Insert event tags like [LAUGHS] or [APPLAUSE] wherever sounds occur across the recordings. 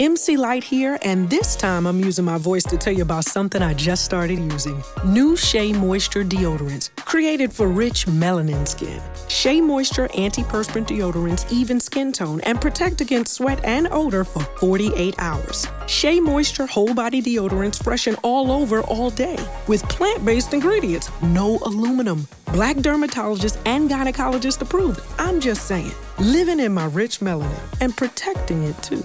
MC Lyte here, and this time I'm using my voice to tell you about something I just started using. New Shea Moisture deodorants, created for rich melanin skin. Shea Moisture antiperspirant deodorants even skin tone and protect against sweat and odor for 48 hours. Shea Moisture whole body deodorants freshen all over all day with plant-based ingredients, no aluminum. Black dermatologists and gynecologists approved. I'm just saying, living in my rich melanin and protecting it too.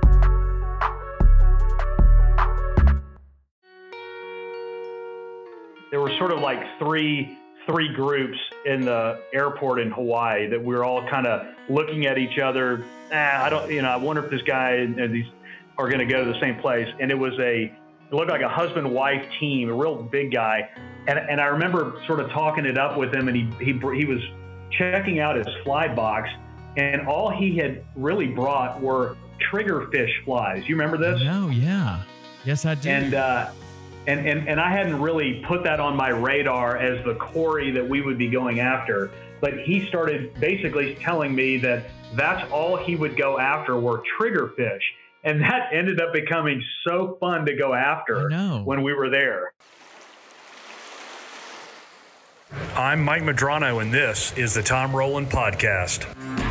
There were sort of like three three groups in the airport in Hawaii that we were all kind of looking at each other. Ah, I don't, you know, I wonder if this guy and, these are going to go to the same place. And it was a, it looked like a husband wife team, a real big guy. And, and I remember sort of talking it up with him, and he he he was checking out his fly box, and all he had really brought were triggerfish flies. You remember this? No, yeah, yes, I do. And uh, and, and, and I hadn't really put that on my radar as the quarry that we would be going after. But he started basically telling me that that's all he would go after were triggerfish. And that [LAUGHS] ended up becoming so fun to go after when we were there. I'm Mike Madrano, and this is the Tom Rowland Podcast.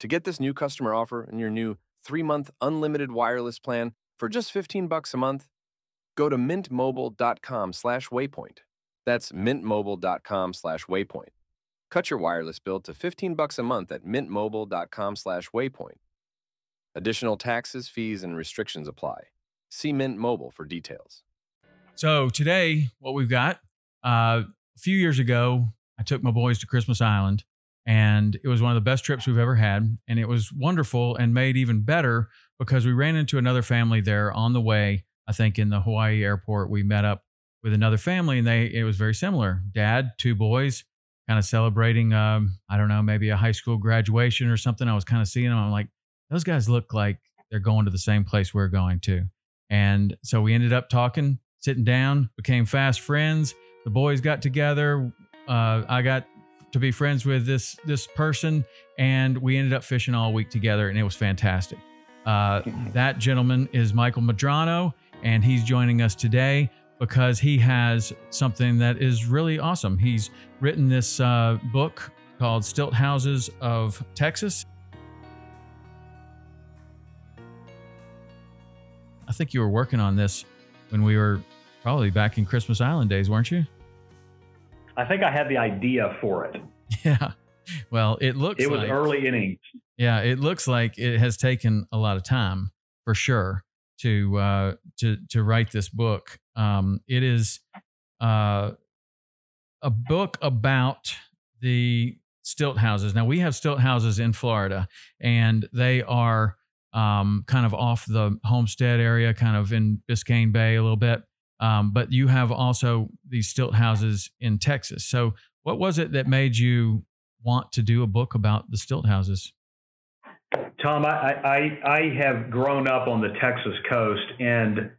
To get this new customer offer and your new 3-month unlimited wireless plan for just 15 bucks a month, go to mintmobile.com slash waypoint. That's mintmobile.com slash waypoint. Cut your wireless bill to 15 bucks a month at mintmobile.com slash waypoint. Additional taxes, fees, and restrictions apply. See Mint Mobile for details. So today, what we've got, uh, a few years ago, I took my boys to Christmas Island and it was one of the best trips we've ever had. And it was wonderful and made even better because we ran into another family there on the way. I think in the Hawaii airport, we met up with another family and they, it was very similar. Dad, two boys, kind of celebrating, um, I don't know, maybe a high school graduation or something. I was kind of seeing them. I'm like, those guys look like they're going to the same place we're going to. And so we ended up talking, sitting down, became fast friends. The boys got together. Uh, I got to be friends with this this person, and we ended up fishing all week together, and it was fantastic. Uh, that gentleman is Michael Madrano, and he's joining us today because he has something that is really awesome. He's written this uh, book called Stilt Houses of Texas. I think you were working on this when we were probably back in Christmas Island days, weren't you? I think I had the idea for it. Yeah. Well, it looks It was like, early innings. Yeah, it looks like it has taken a lot of time for sure to uh, to to write this book. Um, it is uh, a book about the stilt houses. Now we have stilt houses in Florida, and they are um, kind of off the Homestead area, kind of in Biscayne Bay a little bit. Um, but you have also these stilt houses in Texas. So, what was it that made you want to do a book about the stilt houses? Tom, I, I, I have grown up on the Texas coast, and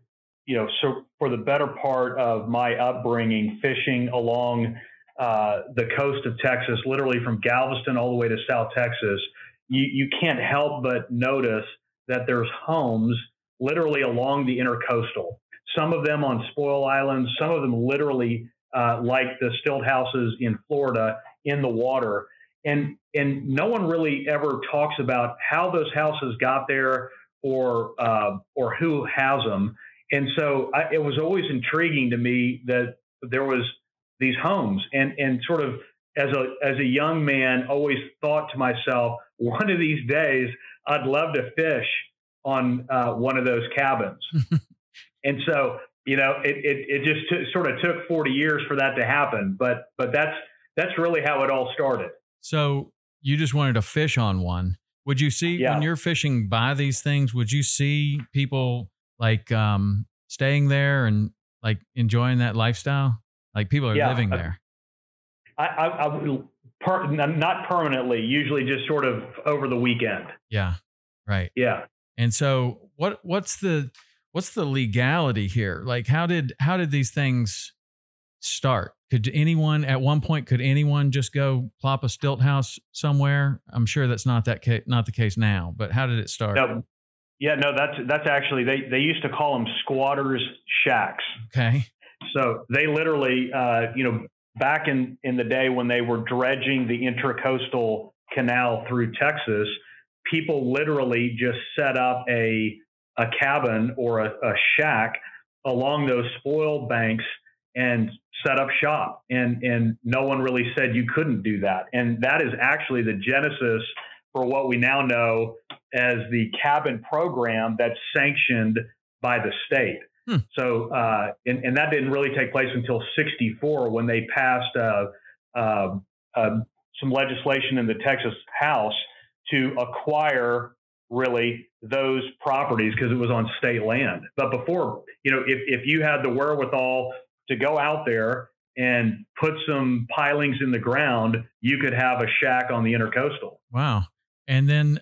you know, so for the better part of my upbringing, fishing along uh, the coast of Texas, literally from Galveston all the way to South Texas, you, you can't help but notice that there's homes literally along the intercoastal. Some of them on spoil islands, some of them literally uh, like the stilt houses in Florida in the water. And and no one really ever talks about how those houses got there or uh, or who has them. And so I, it was always intriguing to me that there was these homes and and sort of as a as a young man always thought to myself one of these days I'd love to fish on uh, one of those cabins. [LAUGHS] and so you know it it, it just t- sort of took 40 years for that to happen but but that's that's really how it all started. So you just wanted to fish on one. Would you see yeah. when you're fishing by these things? Would you see people like um, staying there and like enjoying that lifestyle? Like people are yeah, living there. I, I, I per, not permanently. Usually, just sort of over the weekend. Yeah. Right. Yeah. And so, what what's the what's the legality here? Like, how did how did these things start? Could anyone at one point could anyone just go plop a stilt house somewhere? I'm sure that's not that case, not the case now. But how did it start? No, yeah, no, that's that's actually they they used to call them squatters shacks. Okay. So they literally, uh, you know, back in in the day when they were dredging the intercoastal canal through Texas, people literally just set up a a cabin or a, a shack along those spoil banks and set up shop. And and no one really said you couldn't do that. And that is actually the genesis for what we now know as the cabin program that's sanctioned by the state. Hmm. so uh, and, and, that didn't really take place until 64 when they passed uh, uh, some legislation in the texas house to acquire really those properties because it was on state land but before you know if, if you had the wherewithal to go out there and put some pilings in the ground, you could have a shack on the intercoastal. Wow. And then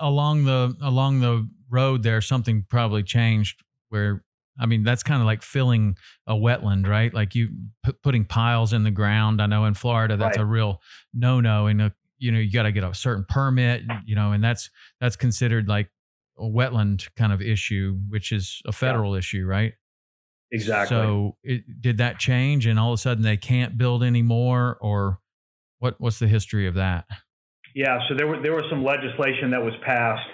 along the along the road there something probably changed where I mean that's kind of like filling a wetland, right? Like you p- putting piles in the ground. I know in Florida that's right. a real no-no in a, you know you got to get a certain permit, you know, and that's that's considered like a wetland kind of issue, which is a federal yeah. issue, right? Exactly. So it, did that change, and all of a sudden they can't build anymore, or what? What's the history of that? Yeah, so there was there was some legislation that was passed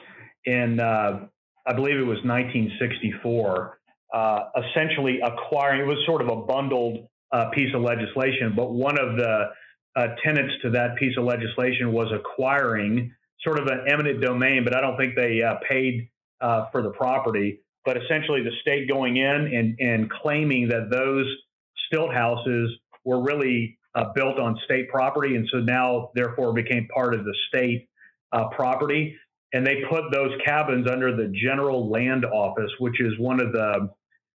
in uh, I believe it was 1964, uh, essentially acquiring. It was sort of a bundled uh, piece of legislation, but one of the uh, tenets to that piece of legislation was acquiring sort of an eminent domain, but I don't think they uh, paid uh, for the property but essentially the state going in and, and claiming that those stilt houses were really uh, built on state property, and so now therefore became part of the state uh, property. And they put those cabins under the General Land Office, which is one of the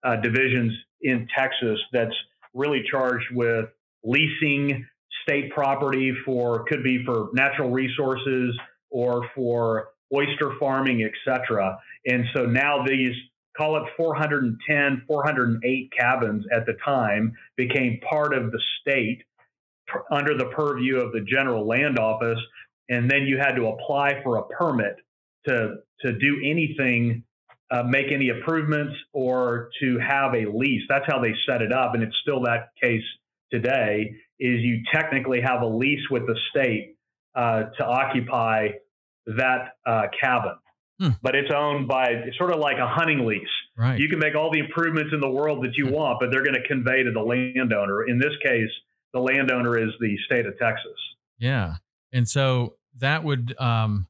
uh, divisions in Texas that's really charged with leasing state property for could be for natural resources or for oyster farming, et cetera. And so now these call it 410, 408 cabins at the time, became part of the state under the purview of the General Land Office. And then you had to apply for a permit to, to do anything, uh, make any improvements, or to have a lease. That's how they set it up. And it's still that case today is you technically have a lease with the state uh, to occupy that uh, cabin. Hmm. But it's owned by it's sort of like a hunting lease. Right. You can make all the improvements in the world that you hmm. want, but they're going to convey to the landowner. In this case, the landowner is the state of Texas. Yeah. And so that would um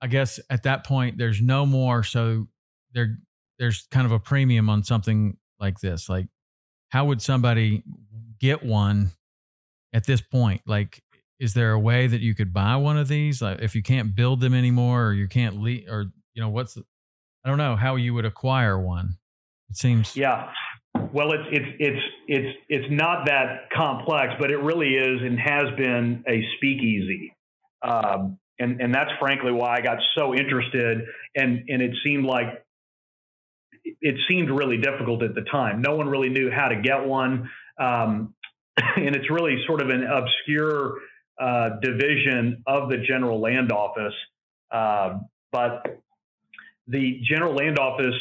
I guess at that point there's no more so there there's kind of a premium on something like this. Like how would somebody get one at this point? Like is there a way that you could buy one of these like if you can't build them anymore or you can't leave or you know what's the, i don't know how you would acquire one it seems yeah Well, it's it's it's it's it's not that complex, but it really is and has been a speakeasy, um, and and that's frankly why I got so interested. And and it seemed like it seemed really difficult at the time. No one really knew how to get one, um, and it's really sort of an obscure uh, division of the General Land Office. Uh, but the General Land Office,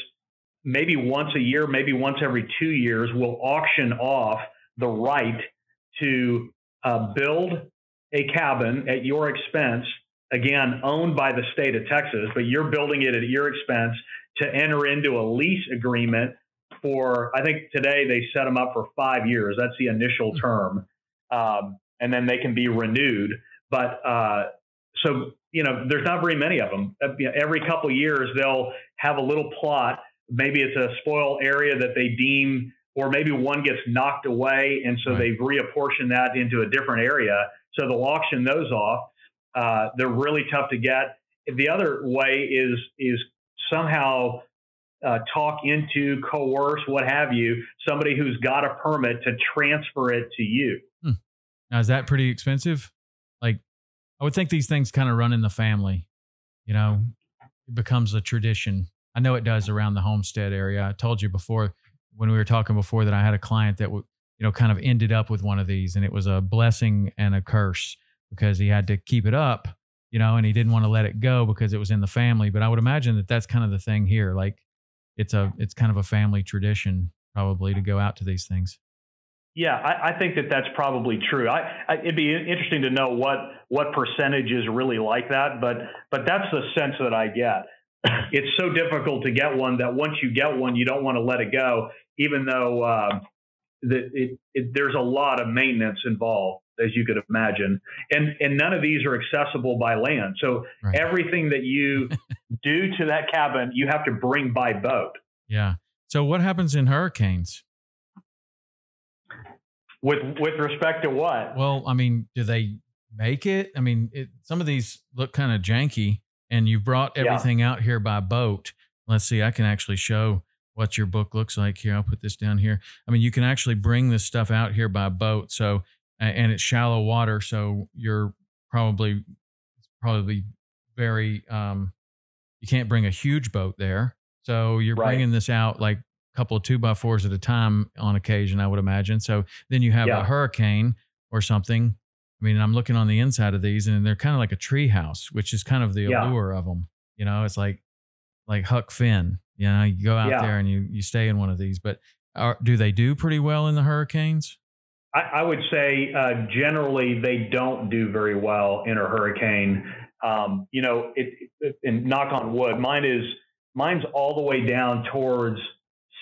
maybe once a year, maybe once every two years, will auction off the right to uh, build a cabin at your expense, again, owned by the state of Texas, but you're building it at your expense to enter into a lease agreement for, I think today they set them up for five years. That's the initial term. Um, and then they can be renewed. But uh, so you know, there's not very many of them. Uh, every couple years, they'll have a little plot. Maybe it's a spoil area that they deem, or maybe one gets knocked away, and so right. they've reapportioned that into a different area. So they'll auction those off. Uh, they're really tough to get. The other way is is somehow uh, talk into, coerce, what have you, somebody who's got a permit to transfer it to you. Hmm. Now, is that pretty expensive? Like, I would think these things kind of run in the family. You know, it becomes a tradition. I know it does around the homestead area. I told you before when we were talking before that I had a client that you know kind of ended up with one of these, and it was a blessing and a curse because he had to keep it up, you know, and he didn't want to let it go because it was in the family. But I would imagine that that's kind of the thing here. Like, it's a it's kind of a family tradition probably to go out to these things. Yeah, I, I, think that that's probably true. I, I, it'd be interesting to know what what percentage is really like that, but but that's the sense that I get. [LAUGHS] It's so difficult to get one that once you get one, you don't want to let it go, even though uh, that it, it, there's a lot of maintenance involved, as you could imagine, and and none of these are accessible by land. So right. everything that you [LAUGHS] do to that cabin, you have to bring by boat. Yeah. So what happens in hurricanes? With with respect to what? Well, I mean, do they make it? I mean, it, some of these look kind of janky, and you brought everything yeah. out here by boat. Let's see, I can actually show what your book looks like here. I'll put this down here. I mean, you can actually bring this stuff out here by boat. So, and it's shallow water, so you're probably probably very um, you can't bring a huge boat there. So you're right. bringing this out like a couple of two by fours at a time on occasion, I would imagine. So then you have yeah. a hurricane or something. I mean, I'm looking on the inside of these, and they're kind of like a tree house, which is kind of the yeah. allure of them. You know, it's like like Huck Finn. You know, you go out yeah. there and you you stay in one of these. But are, do they do pretty well in the hurricanes? I, I would say uh, generally they don't do very well in a hurricane. Um, you know, it, it, and knock on wood, mine is mine's all the way down towards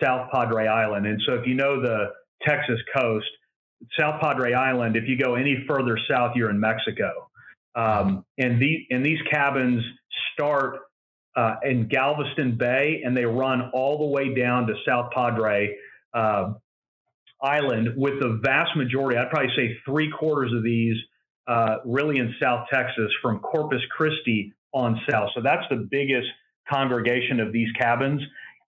South Padre Island. And so if you know the Texas coast, South Padre Island, if you go any further south, you're in Mexico. Um, and, the, and these cabins start uh, in Galveston Bay and they run all the way down to South Padre uh, Island, with the vast majority, I'd probably say three quarters of these uh, really in South Texas from Corpus Christi on south. So that's the biggest congregation of these cabins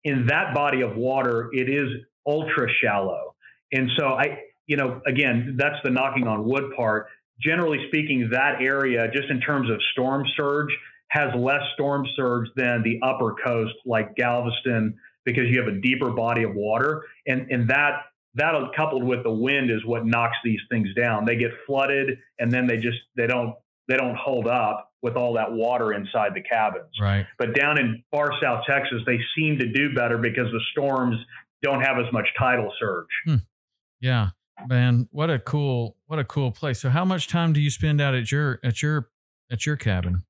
in that body of water, it is ultra shallow. And so I, you know, again, that's the knocking on wood part. Generally speaking, that area, just in terms of storm surge, has less storm surge than the upper coast, like Galveston, because you have a deeper body of water. And, and that, that coupled with the wind is what knocks these things down. They get flooded and then they just, they don't, they don't hold up with all that water inside the cabins. Right. But down in far south Texas, they seem to do better because the storms don't have as much tidal surge. Hmm. Yeah, man, what a cool what a cool place. So how much time do you spend out at your at your at your cabin?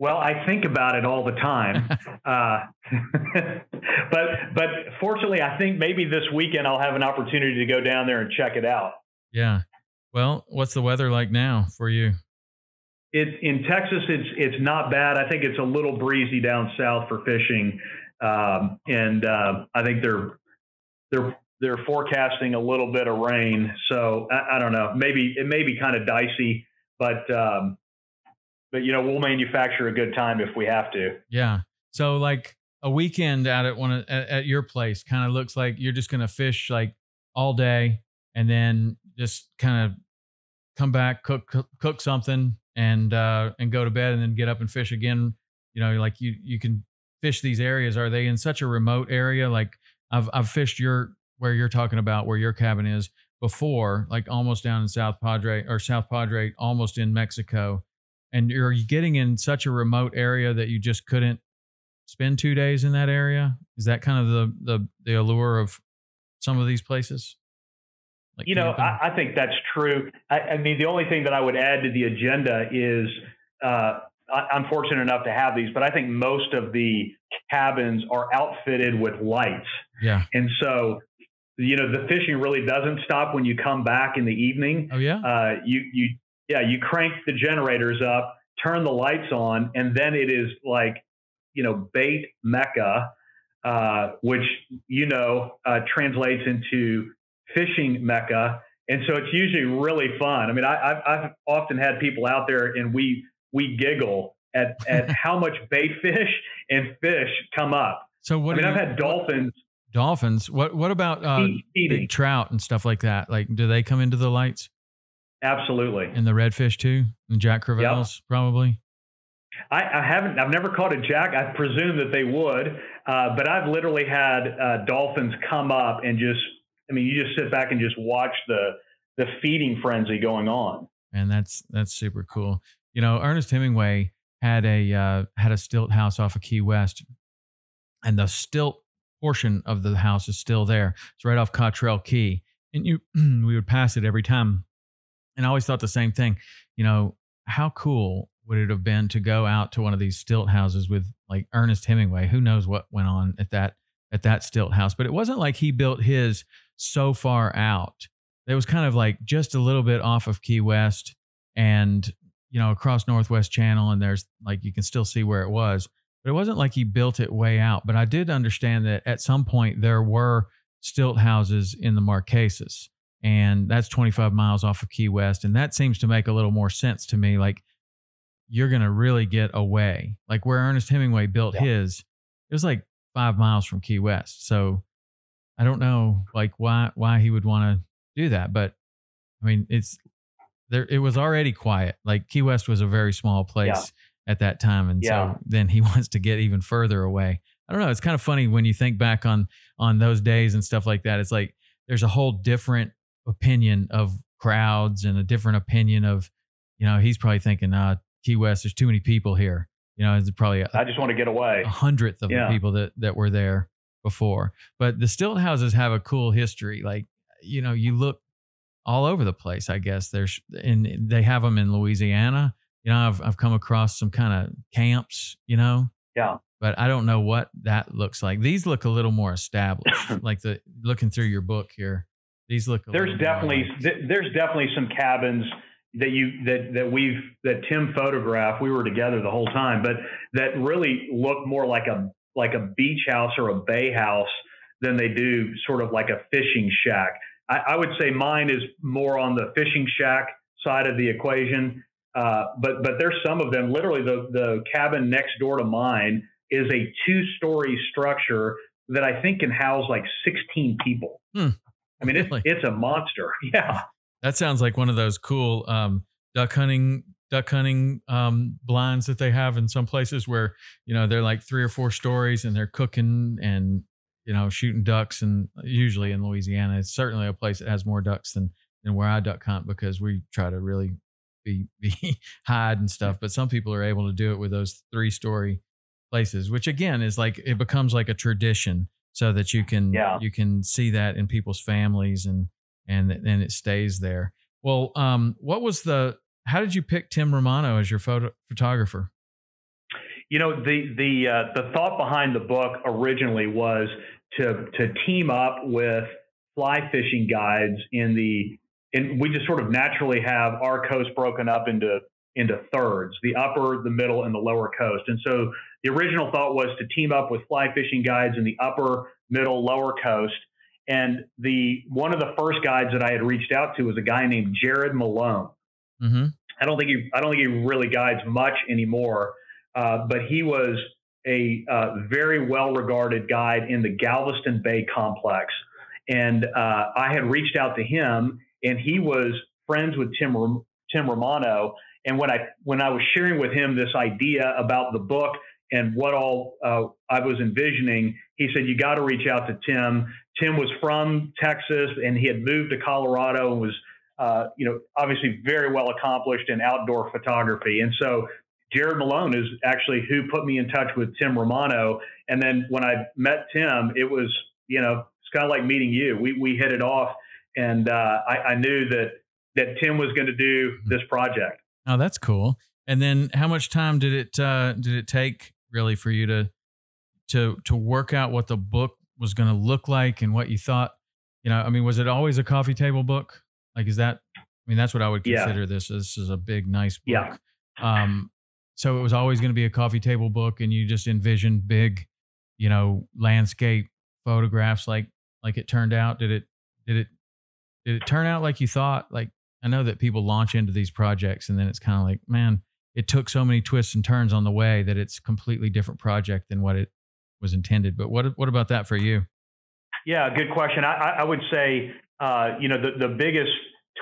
Well, I think about it all the time, [LAUGHS] uh, [LAUGHS] but but fortunately, I think maybe this weekend I'll have an opportunity to go down there and check it out. Yeah. Well, what's the weather like now for you? It, in Texas, it's it's not bad. I think it's a little breezy down south for fishing, um, and uh, I think they're they're they're forecasting a little bit of rain. So I, I don't know. Maybe it may be kind of dicey, but um, but you know we'll manufacture a good time if we have to. Yeah. So like a weekend out at one at, at your place kind of looks like you're just going to fish like all day and then just kind of come back, cook, cook, cook something and, uh, and go to bed and then get up and fish again. You know, like you, you can fish these areas. Are they in such a remote area? Like I've, I've fished your, where you're talking about where your cabin is before, like almost down in South Padre or South Padre, almost in Mexico. And you're getting in such a remote area that you just couldn't spend two days in that area? Is that kind of the the, the allure of some of these places? Like you know, I, I, think that's true. I, I, mean, the only thing that I would add to the agenda is uh, I, am fortunate enough to have these, but I think most of the cabins are outfitted with lights. Yeah. And so you know the fishing really doesn't stop when you come back in the evening. Oh yeah. Uh, you you yeah you crank the generators up, turn the lights on, and then it is like you know bait mecca, uh, which you know uh, translates into fishing mecca, and so it's usually really fun. I mean, I, I've, I've often had people out there, and we we giggle at at [LAUGHS] how much bait fish and fish come up. So what? I mean, you, I've had dolphins. Dolphins. What what about uh, big trout and stuff like that? Like, do they come into the lights? Absolutely. And the redfish too, and jack crevalles yep. probably. I, I, haven't. I've never caught a jack. I presume that they would, uh, but I've literally had uh, dolphins come up and just. I mean, you just sit back and just watch the the feeding frenzy going on. And that's that's super cool. You know, Ernest Hemingway had a uh, had a stilt house off of Key West, and the stilt portion of the house is still there. It's right off Cottrell Key. And you [CLEARS THROAT] we would pass it every time. And I always thought the same thing. You know, how cool would it have been to go out to one of these stilt houses with like Ernest Hemingway? Who knows what went on at that at that stilt house? But it wasn't like he built his so far out. It was kind of like just a little bit off of Key West and you know across Northwest Channel, and there's like you can still see where it was but it wasn't like he built it way out. But I did understand that at some point there were stilt houses in the Marquesas, and that's 25 miles off of Key West. And that seems to make a little more sense to me. Like you're going to really get away. Like where Ernest Hemingway built yeah. his, it was like five miles from Key West. So I don't know like why why he would want to do that, but I mean it's there. It was already quiet. Like Key West was a very small place. Yeah at that time, and yeah. so then he [LAUGHS] wants to get even further away. I don't know. It's kind of funny when you think back on on those days and stuff like that. It's like there's a whole different opinion of crowds and a different opinion of, you know, he's probably thinking, uh, Key West, there's too many people here. You know, it's probably a, I just want to get away. A hundredth of yeah. the people that that were there before. But the stilt houses have a cool history. Like, you know, you look all over the place. I guess there's and they have them in Louisiana you know, I've I've come across some kind of camps, you know. Yeah. But I don't know what that looks like. These look a little more established. [COUGHS] like the looking through your book here, these look. there's definitely th- there's definitely some cabins that you that that we've that Tim photographed. We were together the whole time, but that really look more like a like a beach house or a bay house than they do sort of like a fishing shack. I, I would say mine is more on the fishing shack side of the equation. Uh, but but there's some of them. Literally, the the cabin next door to mine is a two story structure that I think can house like 16 people. Hmm. I mean, it's it's a monster. [LAUGHS] Yeah. That sounds like one of those cool um, duck hunting duck hunting um, blinds that they have in some places where you know they're like three or four stories and they're cooking and you know shooting ducks and usually in Louisiana it's certainly a place that has more ducks than than where I duck hunt because we try to really be [LAUGHS] be hide and stuff. But some people are able to do it with those three story places, which again is like it becomes like a tradition, so that you can yeah. you can see that in people's families and and then it stays there. Well, um, what was the? How did you pick Tim Romano as your photo photographer? You know, the the uh, the thought behind the book originally was to to team up with fly fishing guides in the and we just sort of naturally have our coast broken up into into thirds the upper the middle and the lower coast and so the original thought was to team up with fly fishing guides in the upper middle lower coast and the one of the first guides that i had reached out to was a guy named jared malone mm-hmm. i don't think he i don't think he really guides much anymore uh, but he was a uh, very well regarded guide in the Galveston Bay complex. And uh, I had reached out to him, and he was friends with Tim, Tim Romano. And when I, when I was sharing with him this idea about the book and what all uh, I was envisioning, he said, You got to reach out to Tim. Tim was from Texas and he had moved to Colorado and was, uh, you know, obviously very well accomplished in outdoor photography. And so Jared Malone is actually who put me in touch with Tim Romano. And then when I met Tim, it was, you know, it's kind of like meeting you. We, we hit it off and uh, I, I knew that, that Tim was going to do this project. Oh, that's cool. And then how much time did it, uh, did it take really for you to, to, to work out what the book was going to look like and what you thought, you know, I mean, was it always a coffee table book? Like, is that, I mean, that's what I would consider yeah. this. This is a big, nice book. Yeah. Um, so it was always going to be a coffee table book, and you just envisioned big, you know, landscape photographs like like it turned out. Did it? Did it? Did it turn out like you thought? Like I know that people launch into these projects, and then it's kind of like, man, it took so many twists and turns on the way that it's completely different project than what it was intended. But what what about that for you? Yeah, good question. I, I would say, uh, you know, the, the biggest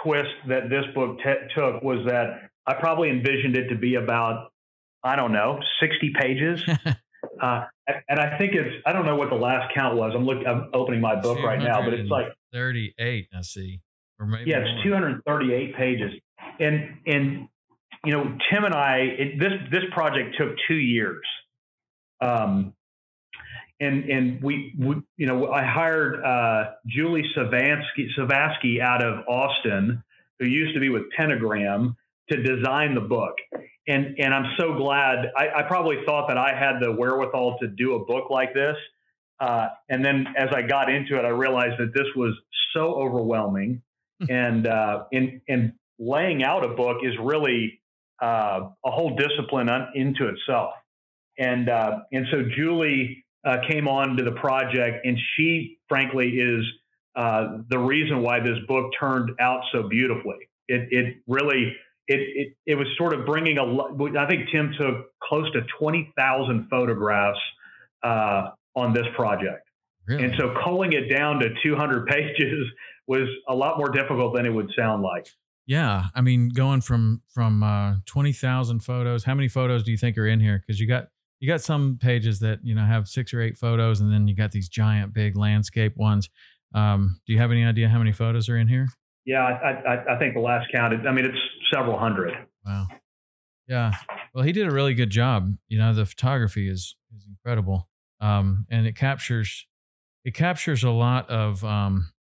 twist that this book t- took was that I probably envisioned it to be about I don't know, 60 pages. [LAUGHS] uh, and I think it's, I don't know what the last count was. I'm looking, I'm opening my book right now, but it's like 38, I see. Or maybe yeah, it's 238 pages. And, and, you know, Tim and I, it, this, this project took two years. Um, and, and we, we, you know, I hired, uh, Julie Savansky, Savasky out of Austin, who used to be with Pentagram to design the book and and I'm so glad. I, I, probably thought that I had the wherewithal to do a book like this, uh, and then as I got into it, I realized that this was so overwhelming, hmm. and uh, in in laying out a book is really uh, a whole discipline un, into itself, and uh, and so Julie uh, came on to the project, and she frankly is uh, the reason why this book turned out so beautifully. It it really it, it, it was sort of bringing a, I think Tim took close to 20,000 photographs uh, on this project. Really? And so culling it down to 200 [LAUGHS] pages was a lot more difficult than it would sound like. Yeah, I mean, going from from uh, twenty thousand photos, how many photos do you think are in here? Because you got you got some pages that you know have six or eight photos, and then you got these giant, big landscape ones. Um, do you have any idea how many photos are in here? Yeah, I, I, I think the last count. I mean, it's several hundred. Wow. Yeah. Well, he did a really good job. You know, the photography is is incredible, um, and it captures it captures a lot of um,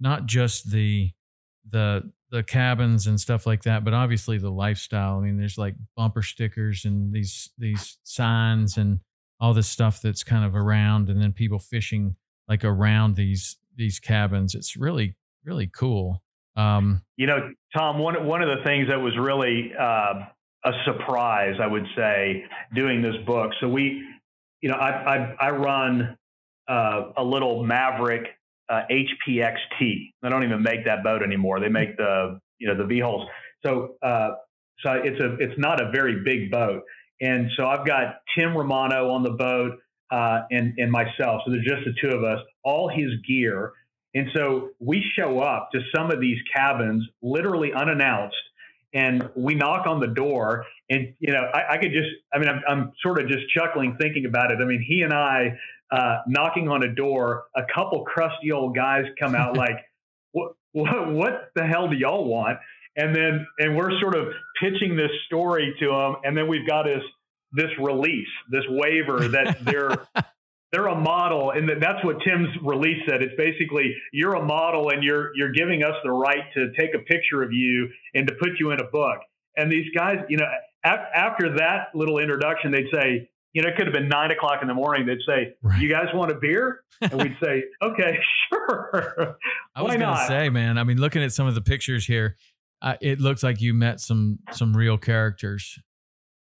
not just the the the cabins and stuff like that, but obviously the lifestyle. I mean, there's like bumper stickers and these these signs and all this stuff that's kind of around, and then people fishing like around these these cabins. It's really really cool. Um, you know, Tom, one one of the things that was really uh, a surprise, I would say, doing this book. So we, you know, I I, I run uh, a little Maverick uh, HPXT. They don't even make that boat anymore. They make the you know the V hulls. So uh, so it's a it's not a very big boat. And so I've got Tim Romano on the boat uh, and and myself. So there's just the two of us. All his gear and so we show up to some of these cabins literally unannounced and we knock on the door and you know I, I could just I mean I'm, I'm, sort of just chuckling thinking about it. I mean he and I uh, knocking on a door, a couple crusty old guys come out [LAUGHS] like what, what what the hell do y'all want? And then and we're sort of pitching this story to them, and then we've got this this release, this waiver that [LAUGHS] they're they're a model, and that's what Tim's release said. It's basically you're a model, and you're you're giving us the right to take a picture of you and to put you in a book. And these guys, you know, af- after that little introduction, they'd say, you know, it could have been nine o'clock in the morning. They'd say, right. "You guys want a beer?" And we'd say, "Okay, [LAUGHS] sure." I was going to say, man. I mean, looking at some of the pictures here, uh, it looks like you met some some real characters.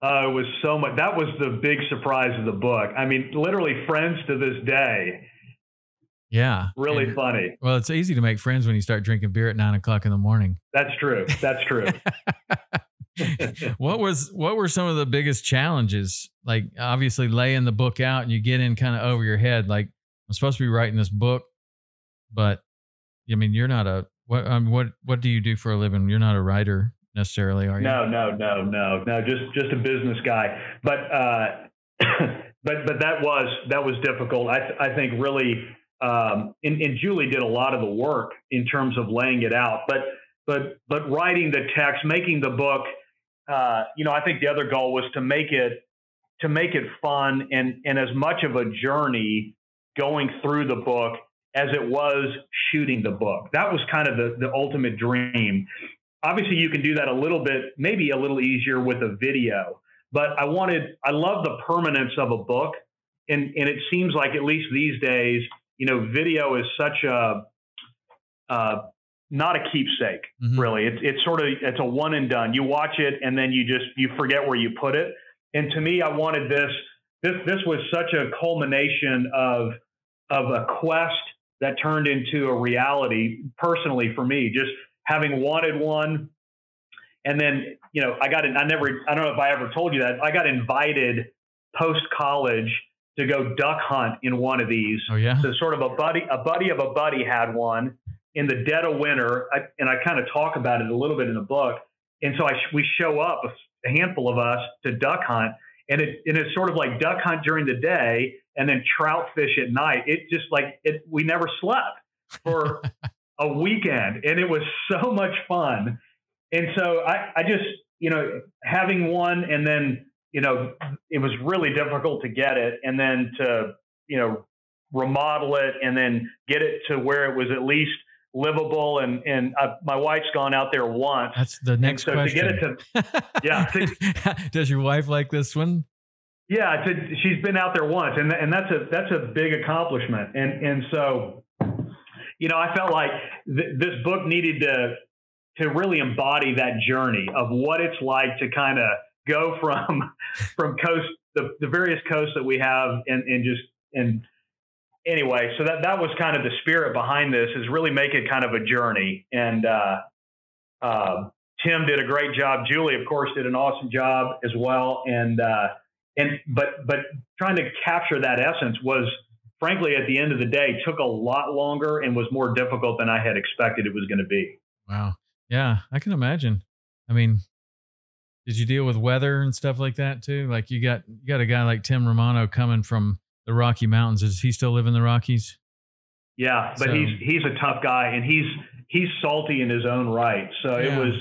Uh, it was so much. That was the big surprise of the book. I mean, literally friends to this day. Yeah. Really and, funny. Well, it's easy to make friends when you start drinking beer at nine o'clock in the morning. That's true. That's true. [LAUGHS] [LAUGHS] what was what were some of the biggest challenges? Like obviously laying the book out and you get in kind of over your head. Like I'm supposed to be writing this book, but I mean you're not a what um, what what do you do for a living? You're not a writer necessarily, are you? No, no, no, no, no. Just just a business guy. But uh, [COUGHS] but but that was that was difficult. I I think really. Um, and, and Julie did a lot of the work in terms of laying it out, but but but writing the text, making the book, uh, you know, I think the other goal was to make it to make it fun and and as much of a journey going through the book as it was shooting the book. That was kind of the the ultimate dream. Obviously, you can do that a little bit, maybe a little easier with a video. But I wanted, I love the permanence of a book, and and it seems like at least these days, you know, video is such a uh, not a keepsake, mm-hmm. really. It's it's sort of it's a one and done. You watch it and then you just you forget where you put it. And to me, I wanted this. This this was such a culmination of of a quest that turned into a reality. Personally, for me, just having wanted one, and then you know I got I never I don't know if I ever told you that I got invited post college to go duck hunt in one of these. Oh yeah. So sort of a buddy a buddy of a buddy had one in the dead of winter, I, and I kind of talk about it a little bit in the book. And so I, we show up, a handful of us, to duck hunt, and it and it's sort of like duck hunt during the day and then trout fish at night. It just like it, we never slept for [LAUGHS] a weekend, and it was so much fun. And so I, I just you know having one, and then you know it was really difficult to get it, and then to you know remodel it, and then get it to where it was at least livable and and uh, my wife's gone out there once. That's the next so question to get it to [LAUGHS] yeah to, does your wife like this one? Yeah she's been out there once and and that's a that's a big accomplishment. And and so you know i felt like th- this book needed to to really embody that journey of what it's like to kind of go [LAUGHS] from from coast the, the various coasts that we have and and just and anyway, so that that was kind of the spirit behind this is really make it kind of a journey. And uh, uh, Tim did a great job. Julie, of course, did an awesome job as well. And uh, and but but trying to capture that essence was frankly at the end of the day took a lot longer and was more difficult than I had expected it was going to be. Wow. Yeah, I can imagine. I mean, did you deal with weather and stuff like that too? Like you got you got a guy like Tim Romano coming from the Rocky Mountains. Does he still live in the Rockies? Yeah, but so, he's he's a tough guy and he's he's salty in his own right. So yeah. it was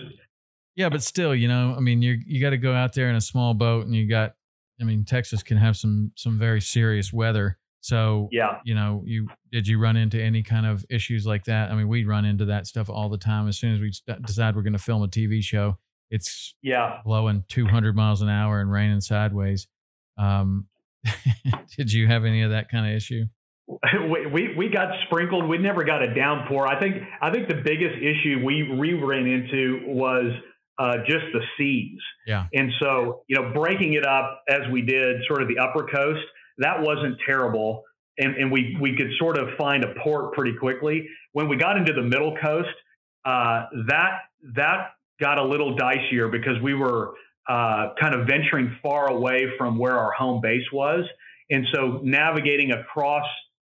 Yeah, but still, you know, I mean, you you got to go out there in a small boat and you got I mean, Texas can have some some very serious weather. So, yeah, you know, you did you run into any kind of issues like that? I mean, we run into that stuff all the time. As soon as we decide we're going to film a TV show, it's yeah blowing 200 miles an hour and raining sideways. Um, [LAUGHS] Did you have any of that kind of issue? [LAUGHS] We, we, we got sprinkled. We never got a downpour. I think I think the biggest issue we, we ran into was uh, just the seas. Yeah. And so you know, breaking it up as we did, sort of the upper coast, that wasn't terrible, and and we we could sort of find a port pretty quickly. When we got into the middle coast, uh, that that got a little dicier because we were uh, kind of venturing far away from where our home base was. And so navigating across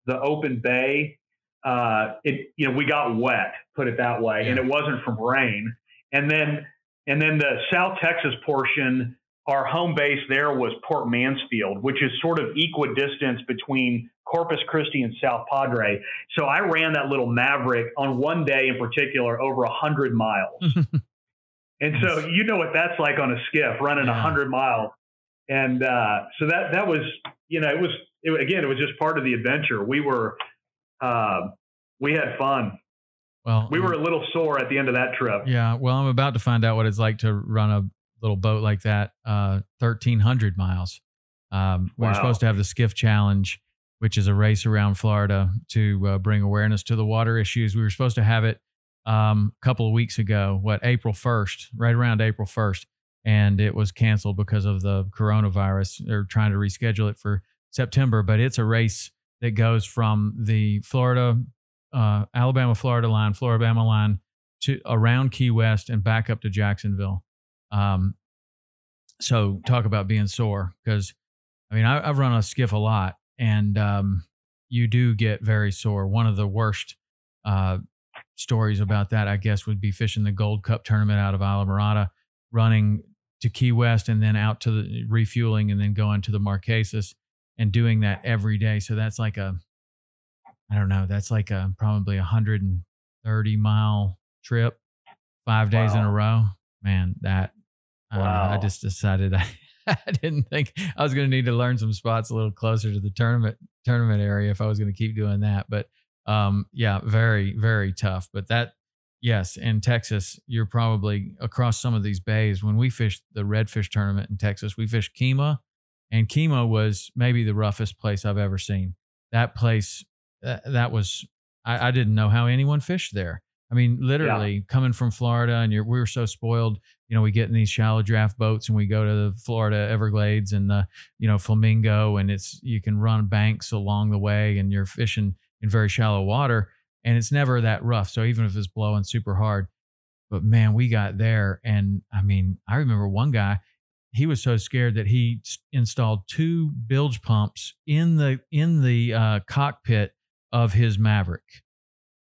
the open bay, uh, it, you know, we got wet, put it that way, yeah. and it wasn't from rain. And then, and then the South Texas portion, our home base there was Port Mansfield, which is sort of equidistant between Corpus Christi and South Padre. So I ran that little Maverick on one day in particular over a hundred miles. [LAUGHS] And so you know what that's like on a skiff running a yeah. hundred miles. And uh, so that that was you know it was it, again it was just part of the adventure. We were uh, we had fun. Well, we were a little sore at the end of that trip. Yeah. Well, I'm about to find out what it's like to run a little boat like that, uh, 1,300 miles. Um, we wow. were supposed to have the skiff challenge, which is a race around Florida to uh, bring awareness to the water issues. We were supposed to have it um, a couple of weeks ago, what, April 1st, right around April 1st. And it was canceled because of the coronavirus. They're trying to reschedule it for September, but it's a race that goes from the Florida, uh, Alabama, Florida line, Florida, Alabama line to around Key West and back up to Jacksonville. Um, so talk about being sore because I mean I, have run a skiff a lot, and um, you do get very sore. One of the worst uh, stories about that, I guess, would be fishing the Gold Cup tournament out of Islamorada, running to Key West and then out to the refueling and then going to the Marquesas and doing that every day. So that's like a, I don't know, that's like a probably a 130 mile trip, five days wow. in a row. Man, that uh. I just decided [LAUGHS] I, I didn't think I was going to need to learn some spots a little closer to the tournament tournament area if I was going to keep doing that. But um, yeah, very very tough. But that yes, in Texas, you're probably across some of these bays. When we fished the redfish tournament in Texas, we fished Kemah, and Kemah was maybe the roughest place I've ever seen. That place, that, that was I, I didn't know how anyone fished there. I mean, literally yeah. coming from Florida, and you're, we were so spoiled. You know, we get in these shallow draft boats, and we go to the Florida Everglades and the you know Flamingo, and it's you can run banks along the way, and you're fishing in very shallow water, and it's never that rough. So even if it's blowing super hard, but man, we got there, and I mean, I remember one guy. He was so scared that he installed two bilge pumps in the in the uh, cockpit of his Maverick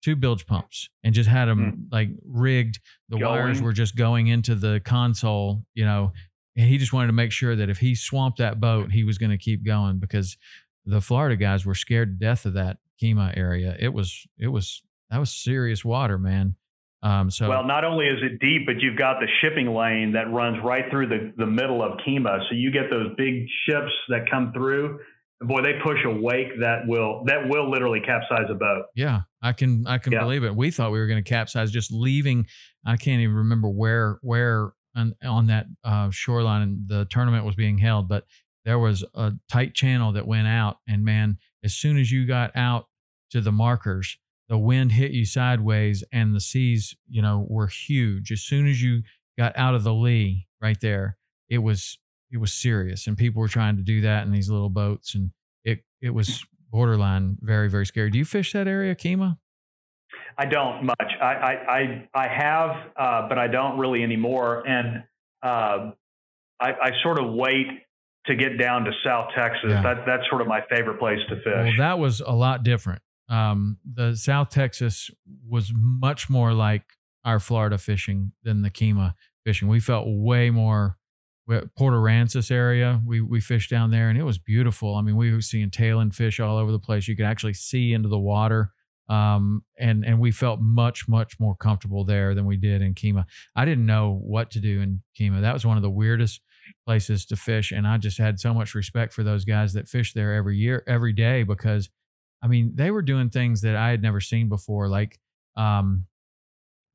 two bilge pumps and just had them mm. like rigged. The going. wires were just going into the console, you know, and he just wanted to make sure that if he swamped that boat, he was going to keep going because the Florida guys were scared to death of that Kemah area. It was, it was, that was serious water, man. Um, so well, not only is it deep, but you've got the shipping lane that runs right through the, the middle of Kemah. So you get those big ships that come through boy, they push a wake that will that will literally capsize a boat. Yeah, I can I can yeah. believe it. We thought we were going to capsize just leaving. I can't even remember where where on, on that uh, shoreline the tournament was being held, but there was a tight channel that went out, and man, as soon as you got out to the markers, the wind hit you sideways, and the seas, you know, were huge. As soon as you got out of the lee, right there, it was it was serious, and people were trying to do that in these little boats, and it it was borderline very very scary. Do you fish that area, Kemah? I don't much. I I I, I have, uh, but I don't really anymore, and uh, I, I sort of wait to get down to South Texas. Yeah. That that's sort of my favorite place to fish. Well, that was a lot different. Um, the South Texas was much more like our Florida fishing than the Kemah fishing. We felt way more Port Aransas area. We we fished down there and it was beautiful. I mean, we were seeing tailing fish all over the place. You could actually see into the water. Um, and and we felt much much more comfortable there than we did in Kemah. I didn't know what to do in Kemah. That was one of the weirdest places to fish, and I just had so much respect for those guys that fish there every year, every day, because I mean they were doing things that I had never seen before, like um,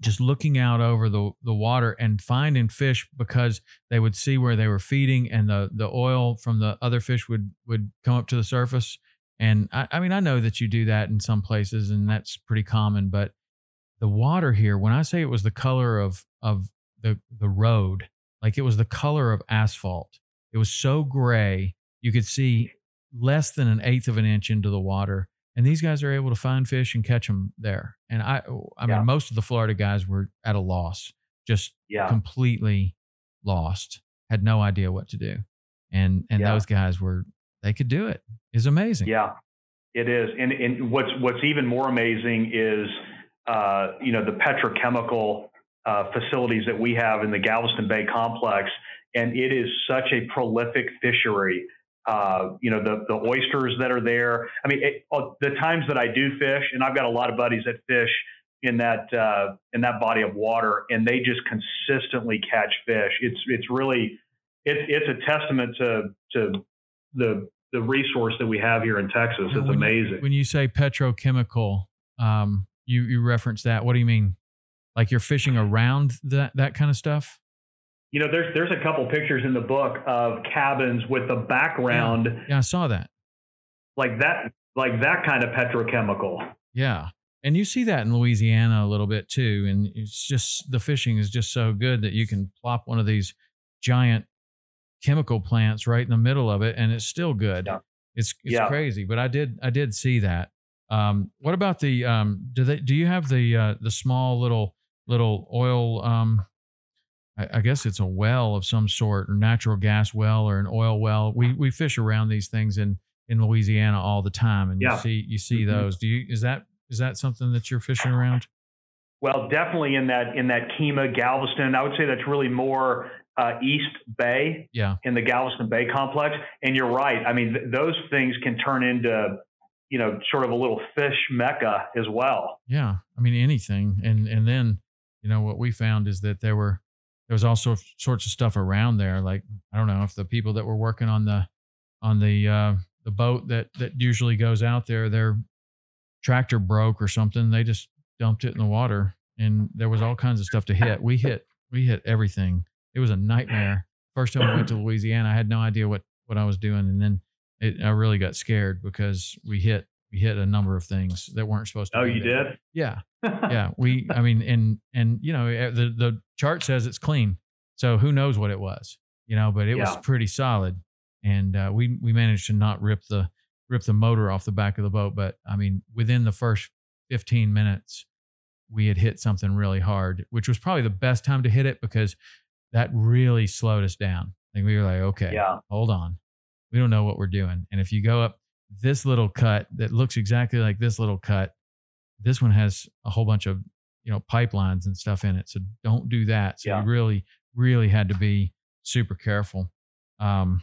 just looking out over the, the water and finding fish because they would see where they were feeding and the, the oil from the other fish would, would come up to the surface. And I, I mean, I know that you do that in some places and that's pretty common, but the water here, when I say it was the color of, of the, the road, like it was the color of asphalt, it was so gray, you could see less than an eighth of an inch into the water and these guys are able to find fish and catch them there. And I, I mean, most of the Florida guys were at a loss, just yeah. completely lost, had no idea what to do. And and yeah. those guys were they could do it. It's amazing. Yeah, it is. And and what's what's even more amazing is uh, you know the petrochemical uh, facilities that we have in the Galveston Bay complex, and it is such a prolific fishery uh, you know, the, the oysters that are there. I mean, it, uh, the times that I do fish, and I've got a lot of buddies that fish in that uh, in that body of water, and they just consistently catch fish. It's it's really it's it's a testament to to the the resource that we have here in Texas. It's when amazing. You, when you say petrochemical, um, you you reference that. What do you mean? Like you're fishing around that that kind of stuff? You know, there's there's a couple pictures in the book of cabins with the background. Yeah, yeah I saw that. Like that, like that kind of petrochemical. Yeah, and you see that in Louisiana a little bit too. And it's just the fishing is just so good that you can plop one of these giant chemical plants right in the middle of it, and it's still good. Yeah. It's it's yeah. crazy, but I did I did see that. Um, what about the um, do they do you have the uh, the small little little oil um, I, I guess it's a well of some sort, or natural gas well, or an oil well. We we fish around these things in in Louisiana all the time, and Yeah. you see you see Mhm. those. Do you is that is that something that you're fishing around? Well, definitely in that in that Kemah Galveston. I would say that's really more uh, East Bay Yeah, in the Galveston Bay complex. And you're right. I mean, th- those things can turn into, you know, sort of a little fish mecca as well. yeah. I mean anything, and and then you know what we found is that there were there was all sorts sorts of stuff around there. Like I don't know if the people that were working on the on the uh, the boat that that usually goes out there, their tractor broke or something. They just dumped it in the water, and there was all kinds of stuff to hit. We hit we hit everything. It was a nightmare. First time I went to [COUGHS] Louisiana, I had no idea what what I was doing, and then it, I really got scared because we hit we hit a number of things that weren't supposed to. Oh, you there. did? Yeah, yeah. We, I mean, and and you know, eh, the the chart says it's clean, so who knows what it was, you know? But it was pretty solid, and uh, we we managed to not rip the rip the motor off the back of the boat. But I mean, within the first fifteen minutes, we had hit something really hard, which was probably the best time to hit it because that really slowed us down. Like we were like, okay, Yeah. hold on, we don't know what we're doing. And if you go up this little cut that looks exactly like this little cut, this one has a whole bunch of you know pipelines and stuff in it. So don't do that. So Yeah. you really, really had to be super careful. Um,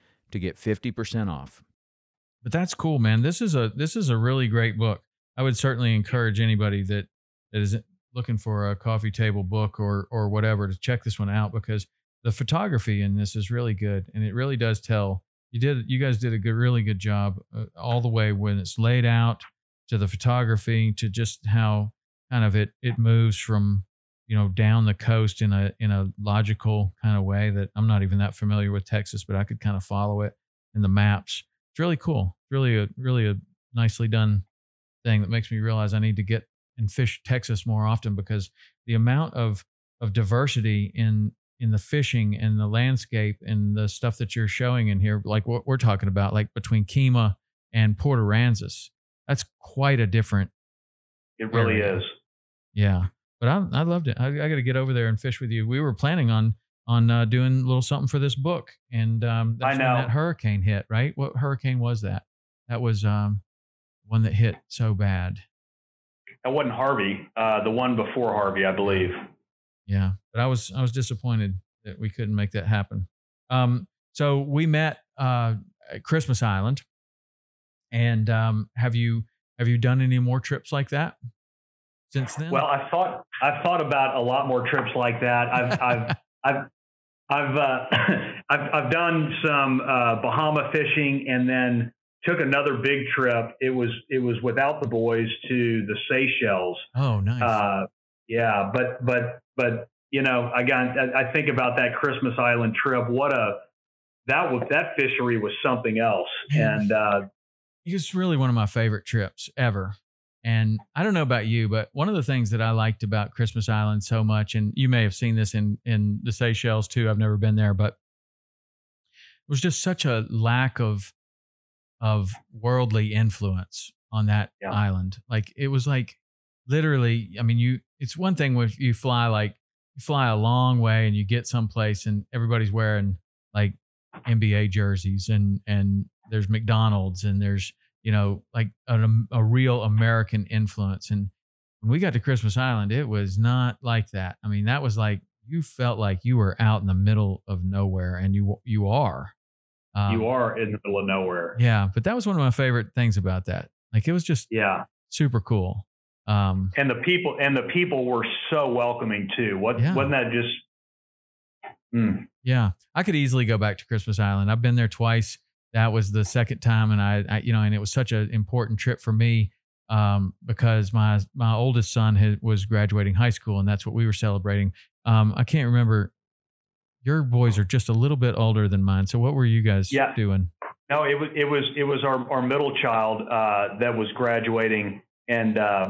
to get 50% off. but that's cool, man. This is a this is a really great book. I would certainly encourage anybody that that is looking for a coffee table book or or whatever to check this one out because the photography in this is really good and it really does tell. You did you guys did a good really good job uh, all the way when it's laid out to the photography to just how kind of it it moves from you know down the coast in a in a logical kind of way that I'm not even that familiar with Texas, but I could kind of follow it in the maps. It's really cool. It's really a really a nicely done thing that makes me realize I need to get and fish Texas more often because the amount of of diversity in in the fishing and the landscape and the stuff that you're showing in here, like what we're talking about, like between Kemah and Port Aransas, that's quite a different It really Area. is. yeah, but I I loved it. I, I got to get over there and fish with you. We were planning on on uh, doing a little something for this book, and um, that's I when that hurricane hit. Right? What hurricane was that? That was um, one that hit so bad. That wasn't Harvey. Uh, the one before Harvey, I believe. Yeah, but I was I was disappointed that we couldn't make that happen. Um, so we met uh, at Christmas Island, and um, have you have you done any more trips like that since then? Well, I thought I've thought about a lot more trips like that. I've [LAUGHS] I've I've I've, uh, [LAUGHS] I've I've done some uh, Bahama fishing and then took another big trip. It was it was without the boys to the Seychelles. oh, nice. Uh, yeah, but but but you know, I got I, I think about that Christmas Island trip. What a that was that fishery was something else. And uh, it was really one of my favorite trips ever. And I don't know about you, but one of the things that I liked about Christmas Island so much, and you may have seen this in in the Seychelles too. I've never been there, but it was just such a lack of of worldly influence on that Yeah. island. Like it was like literally. I mean, you. It's one thing when you fly like you fly a long way and you get someplace and everybody's wearing like NBA jerseys and and there's McDonald's and there's you know like an, a real American influence. And when we got to Christmas Island, it was not like that. I mean, that was like you felt like you were out in the middle of nowhere, and you you are. Um, you are in the middle of nowhere. Yeah, but that was one of my favorite things about that. Like it was just Yeah. super cool. Um, And the people and the people were so welcoming too. What Yeah. wasn't that just Mm. Yeah, I could easily go back to Christmas Island. I've been there twice. That was the second time, and I, I you know, and it was such an important trip for me um, because my my oldest son had, was graduating high school, and that's what we were celebrating. Um, I can't remember. Your boys are just a little bit older than mine. So what were you guys Yeah. doing? No, it was it was it was our, our middle child uh, that was graduating, and uh,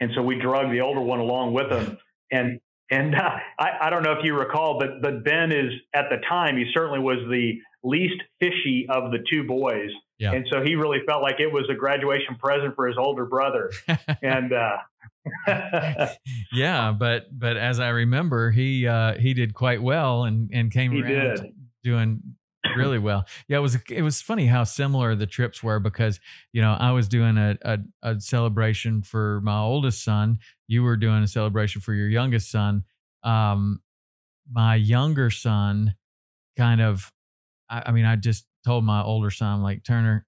and so we drug the older one along with him, and and uh, [LAUGHS] I, I don't know if you recall, but but Ben is at the time he certainly was the least fishy of the two boys, Yeah. and so he really felt like it was a graduation present for his older brother, [LAUGHS] and uh, [LAUGHS] yeah, but but as I remember, he uh, he did quite well and and came He around did. doing really well. Yeah, it was it was funny how similar the trips were because you know I was doing a a, a celebration for my oldest son. You were doing a celebration for your youngest son. Um, my younger son, kind of, I, I mean, I just told my older son like Turner,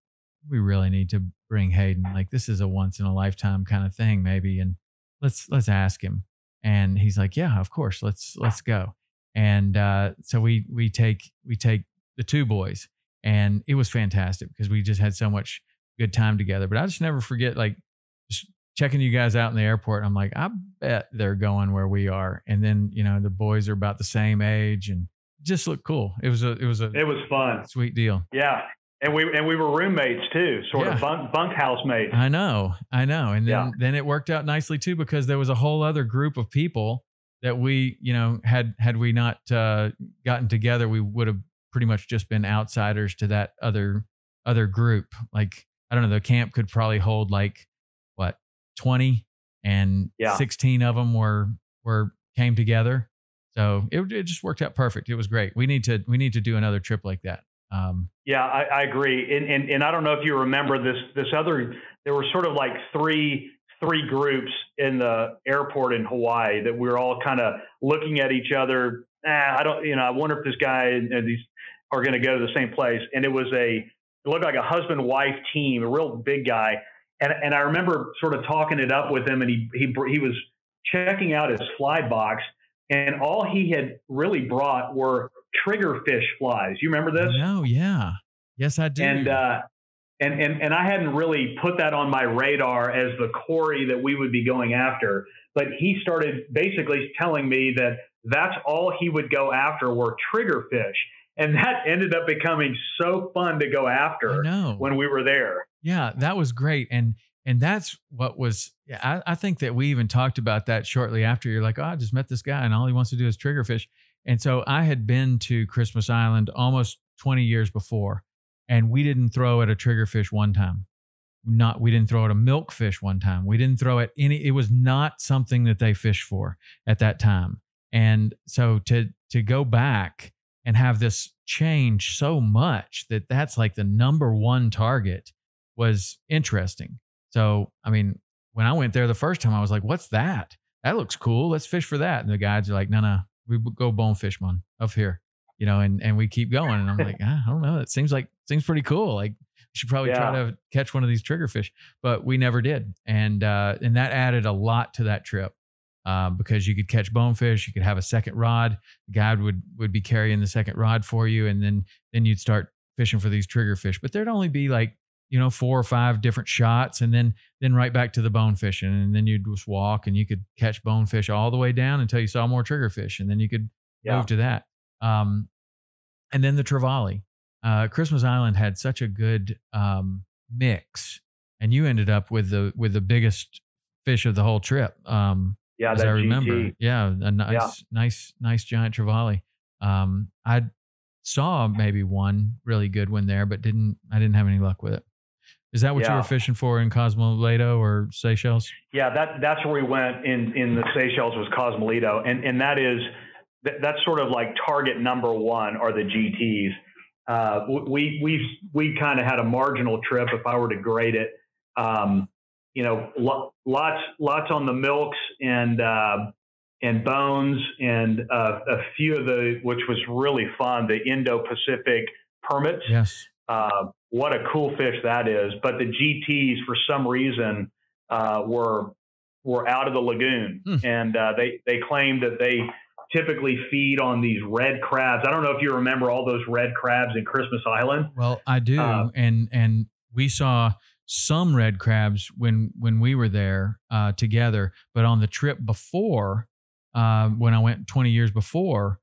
we really need to bring Hayden. Like this is a once in a lifetime kind of thing, maybe, and let's let's ask him. And he's like, yeah, of course, let's let's go. And uh, so we we take we take the two boys, and it was fantastic because we just had so much good time together. But I just never forget like just checking you guys out in the airport. I'm like, I bet they're going where we are. And then you know the boys are about the same age and just looked cool. It was a it was a it was fun. sweet deal. Yeah, and we and we were roommates too, sort Yeah. of bunk bunkhouse mates. I know, I know. And then Yeah. then it worked out nicely too because there was a whole other group of people that we, you know, had had we not uh, gotten together, we would have pretty much just been outsiders to that other other group. Like I don't know, the camp could probably hold like what twenty, and Yeah. sixteen of them were were came together. So it it just worked out perfect. It was great. We need to we need to do another trip like that. Um, Yeah, I, I agree. And, and and I don't know if you remember this this other there were sort of like three three groups in the airport in Hawaii that we were all kind of looking at each other. Ah, I don't you know, I wonder if this guy and these are going to go to the same place. And it was a it looked like a husband wife team, a real big guy. And and I remember sort of talking it up with him and he he he was checking out his fly box and all he had really brought were triggerfish flies. You remember this? no, yeah, yes, I do. and uh, and and and I hadn't really put that on my radar as the quarry that we would be going after. But he started basically telling me that that's all he would go after were triggerfish, and that ended up becoming so fun to go after when we were there. Yeah, that was great. And and that's what was yeah, I, I think that we even talked about that shortly after. You're like, oh, I just met this guy and all he wants to do is triggerfish. And so I had been to Christmas Island almost 20 years before, and we didn't throw at a triggerfish one time. Not we didn't throw at a milkfish one time. We didn't throw at any, it was not something that they fished for at that time. And so to to go back and have this change so much that that's like the number one target was interesting. So, I mean, when I went there the first time, I was like, what's that? That looks cool. Let's fish for that. And the guides are like, no, no, we go bonefish, man, up here, you know, and, and we keep going. And I'm like, [LAUGHS] ah, I don't know. It seems like, seems pretty cool. Like, we should probably try to catch one of these triggerfish, but we never did. And, uh, and that added a lot to that trip. Um, because you could catch bonefish, you could have a second rod. The guide would would be carrying the second rod for you, and then then you'd start fishing for these triggerfish. But there'd only be like you know four or five different shots, and then then right back to the bone fishing, and then you'd just walk, and you could catch bonefish all the way down until you saw more triggerfish, and then you could Yeah. move to that. Um, and then the trevally. Uh, Christmas Island had such a good um, mix, and you ended up with the with the biggest fish of the whole trip. Um, Yeah, as that I remember. Yeah, a nice, nice, nice giant trevally. Um, I saw maybe one really good one there, but didn't I didn't have any luck with it. Is that what you were fishing for in Cosmoledo or Seychelles? Yeah, that that's where we went in in the Seychelles was Cosmoledo, and and that is that, that's sort of like target number one are the GTS. Uh, we we we kind of had a marginal trip if I were to grade it. Um, you know, lo- lots lots on the milks and uh, and bones and uh, a few of the which was really fun the Indo Pacific permits. Yes. Uh, what a cool fish that is. But the GTs, for some reason, uh, were were out of the lagoon, Hmm. and uh, they they claimed that they typically feed on these red crabs. I don't know if you remember all those red crabs in Christmas Island. Well, I do, Uh, and and we saw some red crabs when when we were there uh, together. But on the trip before, uh, when I went twenty years before,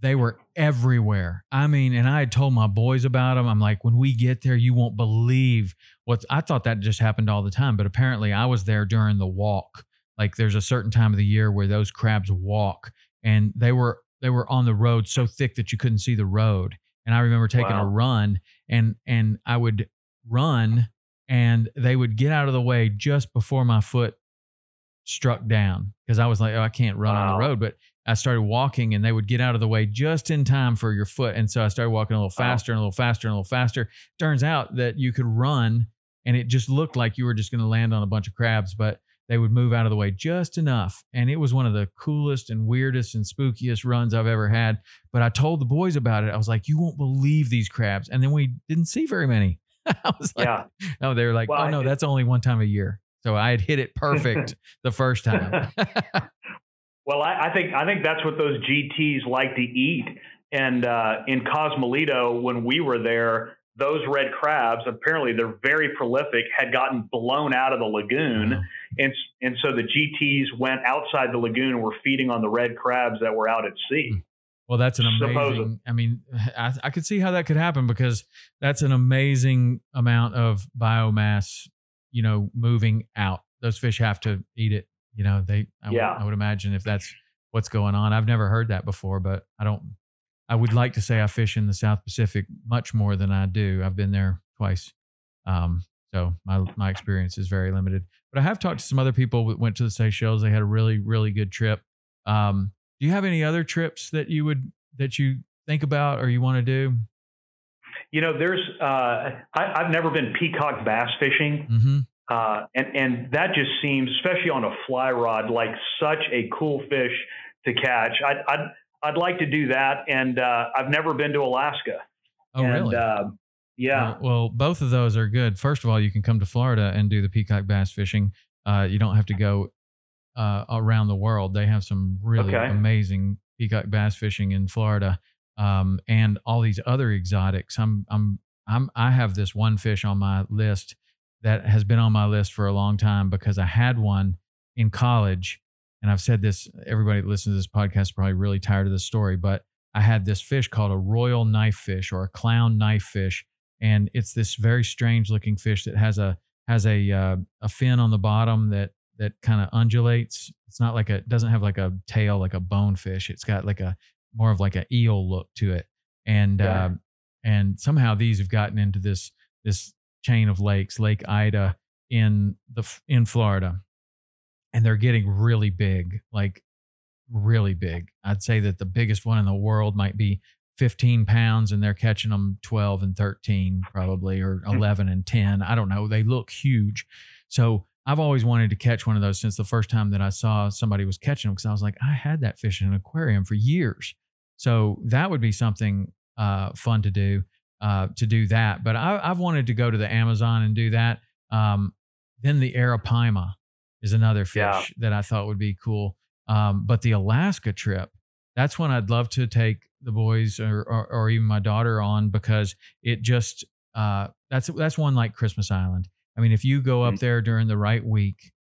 they were everywhere. I mean, and I had told my boys about them. I'm like, when we get there, you won't believe what I thought that just happened all the time, but apparently I was there during the walk. Like, there's a certain time of the year where those crabs walk, and they were they were on the road so thick that you couldn't see the road. And I remember taking a run, and and I would run, and they would get out of the way just before my foot struck down because I was like, oh, I can't run on the road. But I started walking and they would get out of the way just in time for your foot. And so I started walking a little faster and a little faster and a little faster. Turns out that you could run and it just looked like you were just going to land on a bunch of crabs, but they would move out of the way just enough. And it was one of the coolest and weirdest and spookiest runs I've ever had. But I told the boys about it. I was like, you won't believe these crabs. And then we didn't see very many. [LAUGHS] I was like, Yeah. no, they were like, Well, oh no, that's only one time a year. So I had hit it [LAUGHS] perfect the first time. [LAUGHS] Well, I, I think I think that's what those GTs like to eat. And uh, in Cosmoledo, when we were there, those red crabs apparently they're very prolific. Had gotten blown out of the lagoon, and and so the GTs went outside the lagoon and were feeding on the red crabs that were out at sea. Well, that's an Supposedly. amazing. I mean, [LAUGHS] I, I could see how that could happen because that's an amazing amount of biomass, you know, moving out. Those fish have to eat it. You know, they. I, would- Yeah. I would imagine if that's what's going on. I've never heard that before, but I don't. I would like to say I fish in the South Pacific much more than I do. I've been there twice, um, so my my experience is very limited. But I have talked to some other people that went to the Seychelles. They had a really really good trip. Um, do you have any other trips that you would that you think about or you want to do? You know, there's uh, I, I've never been peacock bass fishing, Mm-hmm. Uh, and and that just seems, especially on a fly rod, like such a cool fish to catch. I'd I'd, I'd like to do that, and uh, I've never been to Alaska. Oh, and, really? Uh, yeah. Well, well, both of those are good. First of all, you can come to Florida and do the peacock bass fishing. Uh, you don't have to go uh, around the world. They have some really Okay. amazing peacock bass fishing in Florida, um, and all these other exotics. I'm, I'm, I'm, I have this one fish on my list that has been on my list for a long time because I had one in college, and I've said this. Everybody that listens to this podcast is probably really tired of this story, but I had this fish called a royal knife fish or a clown knife fish, and it's this very strange looking fish that has a has a uh, a fin on the bottom that that kind of undulates. It's not like a it doesn't have like a tail like a bonefish. It's got like a more of like an eel look to it, and Yeah. um, and somehow these have gotten into this this chain of lakes, Lake Ida in the in Florida, and they're getting really big, like really big. I'd say that the biggest one in the world might be 15 pounds and they're catching them 12 and 13 probably or 11 and 10 i don't know. They look huge. So i've always wanted to catch one of those since the first time that i saw somebody was catching them because i was like i had that fish in an aquarium for years. So that would be something uh, fun to do uh, to do that but I, i've wanted to go to the amazon and do that um, then the arapaima is another fish Yeah. that i thought would be cool um, but the alaska trip that's when I'd love to take the boys or, or, or even my daughter on because it just uh, that's that's one like Christmas Island. I mean, if you go up Mhm. there during the right week,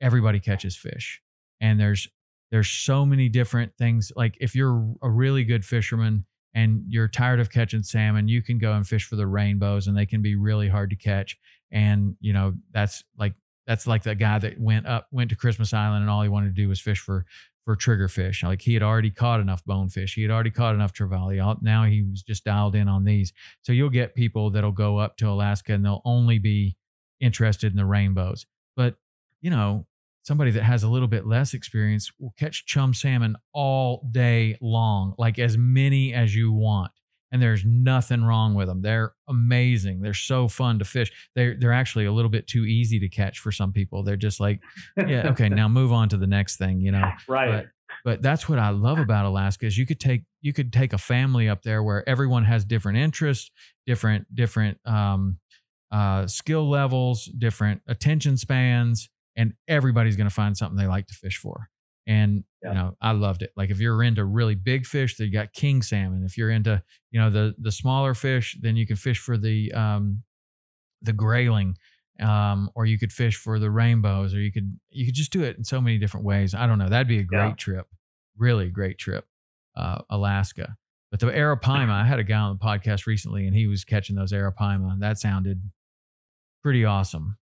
everybody catches fish, and there's there's so many different things. Like if you're a really good fisherman and you're tired of catching salmon, you can go and fish for the rainbows, and they can be really hard to catch. And you know that's like that's like the guy that went up went to Christmas Island and all he wanted to do was fish for for triggerfish. Like he had already caught enough bonefish. He had already caught enough trevally. Now he was just dialed in on these. So you'll get people that'll go up to Alaska and they'll only be interested in the rainbows. But, you know, somebody that has a little bit less experience will catch chum salmon all day long, like as many as you want. And there's nothing wrong with them. They're amazing. They're so fun to fish. They're they're actually a little bit too easy to catch for some people. They're just like, yeah, [LAUGHS] okay, now move on to the next thing, you know right. but but that's what I love about Alaska is you could take you could take a family up there where everyone has different interests, different different um, uh, skill levels, different attention spans, and everybody's going to find something they like to fish for. And Yeah. you know, I loved it. Like if you're into really big fish, then you got king salmon. If you're into you know the the smaller fish, then you can fish for the um, the grayling, um, or you could fish for the rainbows, or you could you could just do it in so many different ways. I don't know. That'd be a great Yeah. trip, really great trip, uh, Alaska. But the arapaima, I had a guy on the podcast recently, and he was catching those arapaima. That sounded pretty awesome,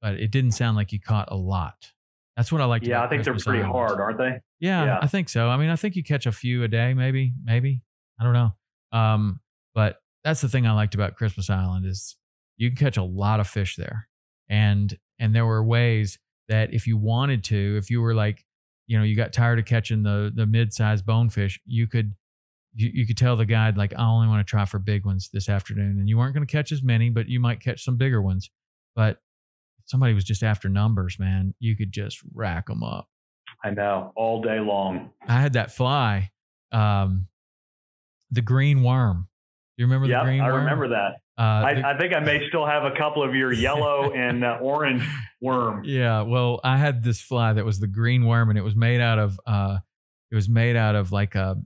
but it didn't sound like you caught a lot. That's what I like. Yeah, I think they're pretty hard, aren't they? Yeah, Yeah. I think so. I mean, I think you catch a few a day, maybe, maybe. I don't know. Um, but that's the thing I liked about Christmas Island is you can catch a lot of fish there. And and there were ways that if you wanted to, if you were like, you know, you got tired of catching the the mid-sized bonefish, you could you, you could tell the guide like I only want to try for big ones this afternoon and you weren't going to catch as many, but you might catch some bigger ones. But somebody was just after numbers, man, you could just rack them up. I know, all day long. I had that fly, um, the green worm. Do you remember Yeah, the green I worm? I remember that. Uh, the- I, I think I may still have a couple of your yellow [LAUGHS] and uh, orange worm. yeah. Well, I had this fly that was the green worm, and it was made out of. Uh, it was made out of like a.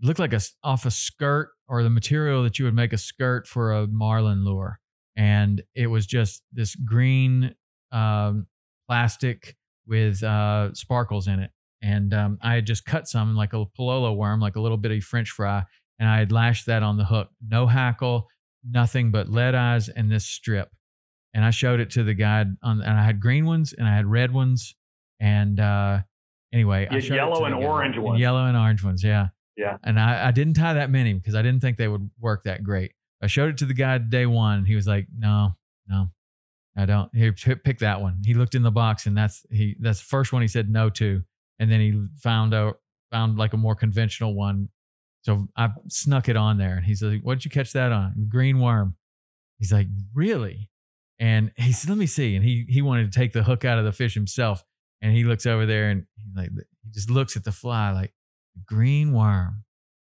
Looked like a off a skirt or the material that you would make a skirt for a marlin lure, and it was just this green um, plastic with uh, sparkles in it. And um, I had just cut some like a palolo worm, like a little bitty French fry, and I had lashed that on the hook. No hackle, nothing but lead eyes and this strip. And I showed it to the guy, on, and I had green ones and I had red ones, and uh, anyway, I You had showed it yellow and orange And ones. yellow and orange ones, yeah. Yeah. And I, I didn't tie that many because I didn't think they would work that great. I showed it to the guy day one. And he was like, "No, no, I don't." Here, pick that one. He looked in the box, and that's he. That's the first one he said no to, and then he found out found like a more conventional one. So I snuck it on there, and he's like, "What did you catch that on?" Green worm. He's like, "Really?" And he said, "Let me see." And he he wanted to take the hook out of the fish himself, and he looks over there, and like, he just looks at the fly like, "Green worm."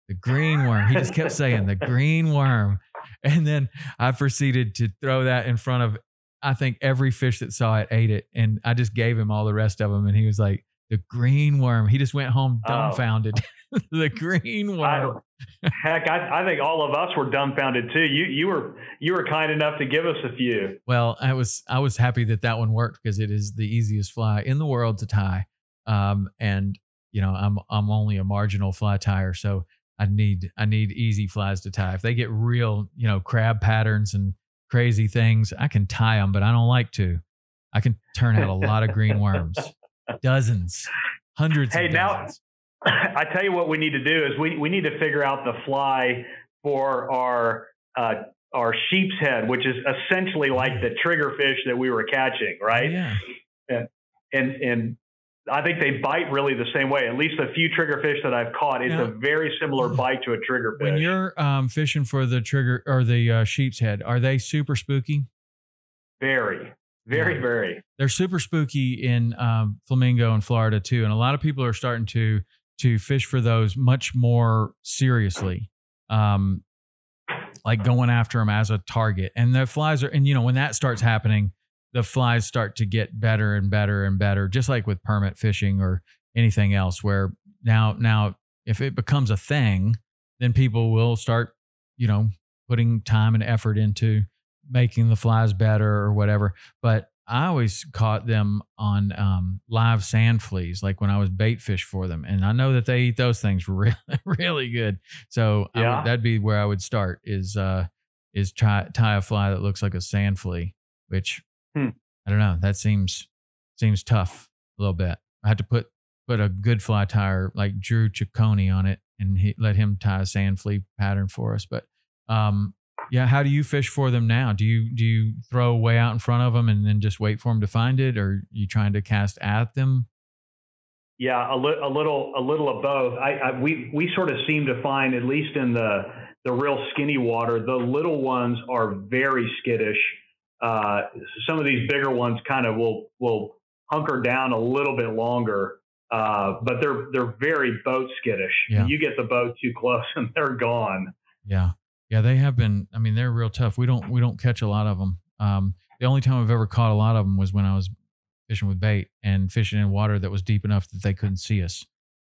The green worm. He just kept saying the green worm. [LAUGHS] And then I proceeded to throw that in front of, I think every fish that saw it ate it. And I just gave him all the rest of them. And he was like, the green worm. He just went home Oh. dumbfounded. [LAUGHS] the green worm. Heck, I, I think all of us were dumbfounded too. You you were you were kind enough to give us a few. Well, I was I was happy that that one worked because it is the easiest fly in the world to tie, um, and you know I'm I'm only a marginal fly tire, so I need I need easy flies to tie. If they get real, you know, crab patterns and crazy things, I can tie them, but I don't like to. I can turn out a lot of green worms, [LAUGHS] dozens, hundreds. Hey, now dozens. [LAUGHS] I tell you what we need to do is we we need to figure out the fly for our uh, our sheep's head, which is essentially like the triggerfish that we were catching, right? Yeah. And and and I think they bite really the same way. At least the few triggerfish that I've caught, it's a very similar bite to a triggerfish. When you're um, fishing for the trigger or the uh, sheep's head, are they super spooky? very, very, Yeah. very. they're super spooky in um, Flamingo and Florida too, and a lot of people are starting to to fish for those much more seriously, um, like going after them as a target. And the flies are, and you know, when that starts happening, the flies start to get better and better and better, just like with permit fishing or anything else. Where now, now, if it becomes a thing, then people will start, you know, putting time and effort into making the flies better or whatever. But I always caught them on um, live sand fleas, like when I was bait fish for them, and I know that they eat those things [LAUGHS] really, really good. So I would- that'd be where I would start is uh, is try tie a fly that looks like a sand flea, which Hmm. I don't know. That seems seems tough a little bit. I had to put put a good fly tire like Drew Chicone on it, and he let him tie a sand flea pattern for us. But um, yeah, how do you fish for them now? Do you do you throw way out in front of them and then just wait for them to find it, or you trying to cast at them? Yeah, a, li- a little, a little of both. I, I, we, we sort of seem to find, at least in the, the real skinny water, the little ones are very skittish. Uh, some of these bigger ones kind of will, will hunker down a little bit longer. Uh, but they're they're very boat skittish. Yeah. You get the boat too close [LAUGHS] and they're gone. Yeah, yeah, they have been. I mean, they're real tough. We don't we don't catch a lot of them. Um, the only time I've ever caught a lot of them was when I was fishing with bait and fishing in water that was deep enough that they couldn't see us,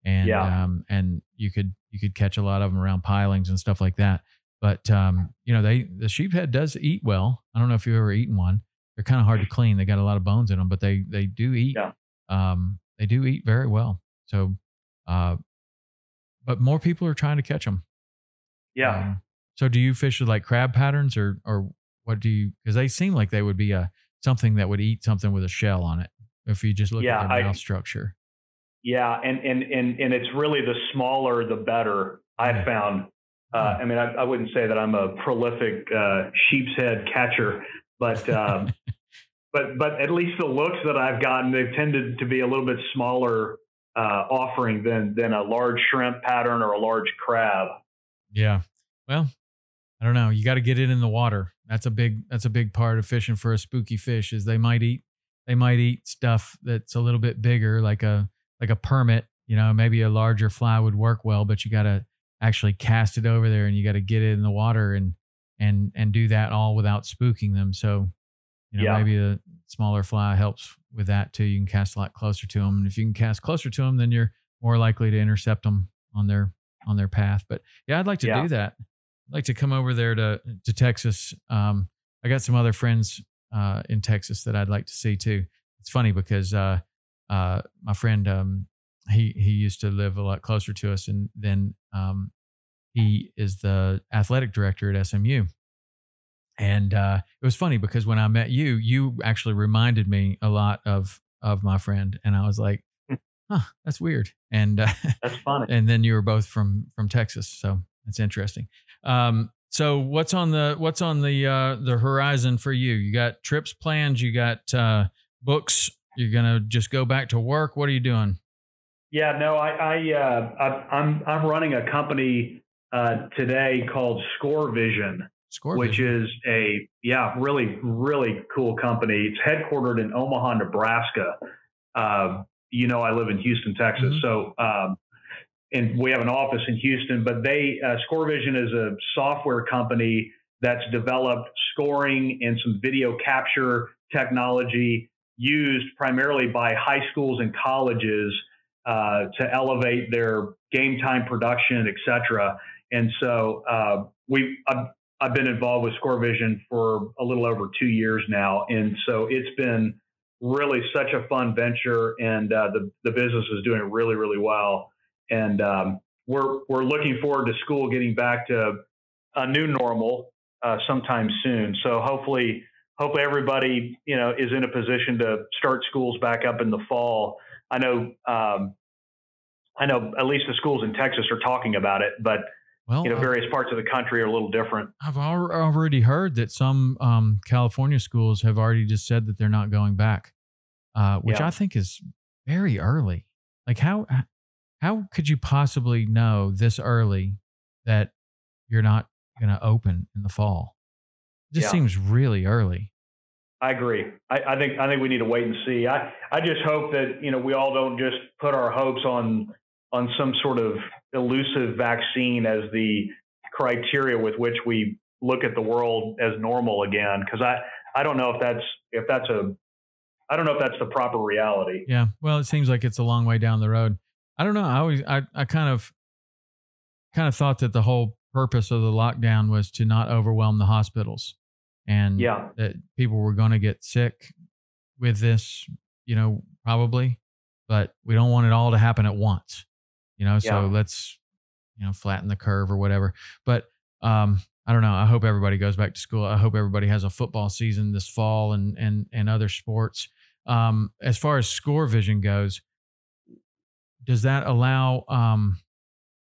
and Yeah. um, and you could you could catch a lot of them around pilings and stuff like that. But um, you know, they the sheephead does eat well. I don't know if you've ever eaten one. They're kind of hard to clean. They got a lot of bones in them, but they they do eat. Yeah. Um, they do eat very well. So, uh, but more people are trying to catch them. Yeah. Um, so do you fish with like crab patterns or or what do you because they seem like they would be a something that would eat something with a shell on it if you just look Yeah, at their I- mouth structure. Yeah, and and and and it's really the smaller the better. I've found. Uh, I mean, I, I wouldn't say that I'm a prolific uh, sheep's head catcher, but [LAUGHS] um, but but at least the looks that I've gotten, they've tended to be a little bit smaller uh, offering than than a large shrimp pattern or a large crab. Yeah. Well, I don't know. You got to get it in the water. That's a big that's a big part of fishing for a spooky fish is they might eat they might eat stuff that's a little bit bigger like a like a permit, you know, maybe a larger fly would work well, but you got to actually cast it over there and you got to get it in the water and and and do that all without spooking them. So, you know, Yeah. maybe a smaller fly helps with that too. You can cast a lot closer to them, and if you can cast closer to them, then you're more likely to intercept them on their on their path. But yeah, I'd like to Yeah. do that. I'd like to come over there to to Texas. Um, I got some other friends uh, in Texas that I'd like to see too. It's funny because uh, uh, my friend um, he he used to live a lot closer to us, and then um, he is the athletic director at SMU. And uh, it was funny because when I met you, you actually reminded me a lot of of my friend, and I was like, "Huh, that's weird." And uh, [LAUGHS] That's funny. and then you were both from from Texas, so that's interesting. Um, so what's on the what's on the uh, the horizon for you? You got trips planned. You got uh, books. You're gonna just go back to work. What are you doing? Yeah, no, I, I, uh, I I'm I'm running a company uh, today called Score Vision, Score which Vision. is a yeah really really cool company. It's headquartered in Omaha, Nebraska. Uh, you know, I live in Houston, Texas, Mhm. so um, and we have an office in Houston. But they uh, Score Vision is a software company that's developed scoring and some video capture technology used primarily by high schools and colleges uh, to elevate their game time production, et cetera. And so uh, we, I've, I've been involved with Score Vision for a little over two years now, and so it's been really such a fun venture, and uh, the the business is doing really really well, and um, we're we're looking forward to school getting back to a new normal uh, sometime soon. So hopefully hopefully everybody you know is in a position to start schools back up in the fall. I know um, I know at least the schools in Texas are talking about it, but Well, you know I've- various parts of the country are a little different. I've already heard that some um, California schools have already just said that they're not going back, uh, which Yeah. I think is very early. Like how how could you possibly know this early that you're not going to open in the fall? It just Yeah. seems really early. I agree. I, I think I think we need to wait and see. I, I just hope that you know we all don't just put our hopes on on some sort of elusive vaccine as the criteria with which we look at the world as normal again. Because I I don't know if that's if that's a I don't know if that's the proper reality. Yeah. Well, it seems like it's a long way down the road. I don't know. I always I, I kind of kind of thought that the whole purpose of the lockdown was to not overwhelm the hospitals and Yeah. that people were going to get sick with this, you know, probably, but we don't want it all to happen at once. You know, so Yeah. let's you know, flatten the curve or whatever. But um I don't know. I hope everybody goes back to school. I hope everybody has a football season this fall and and and other sports. Um, as far as score vision goes, does that allow um,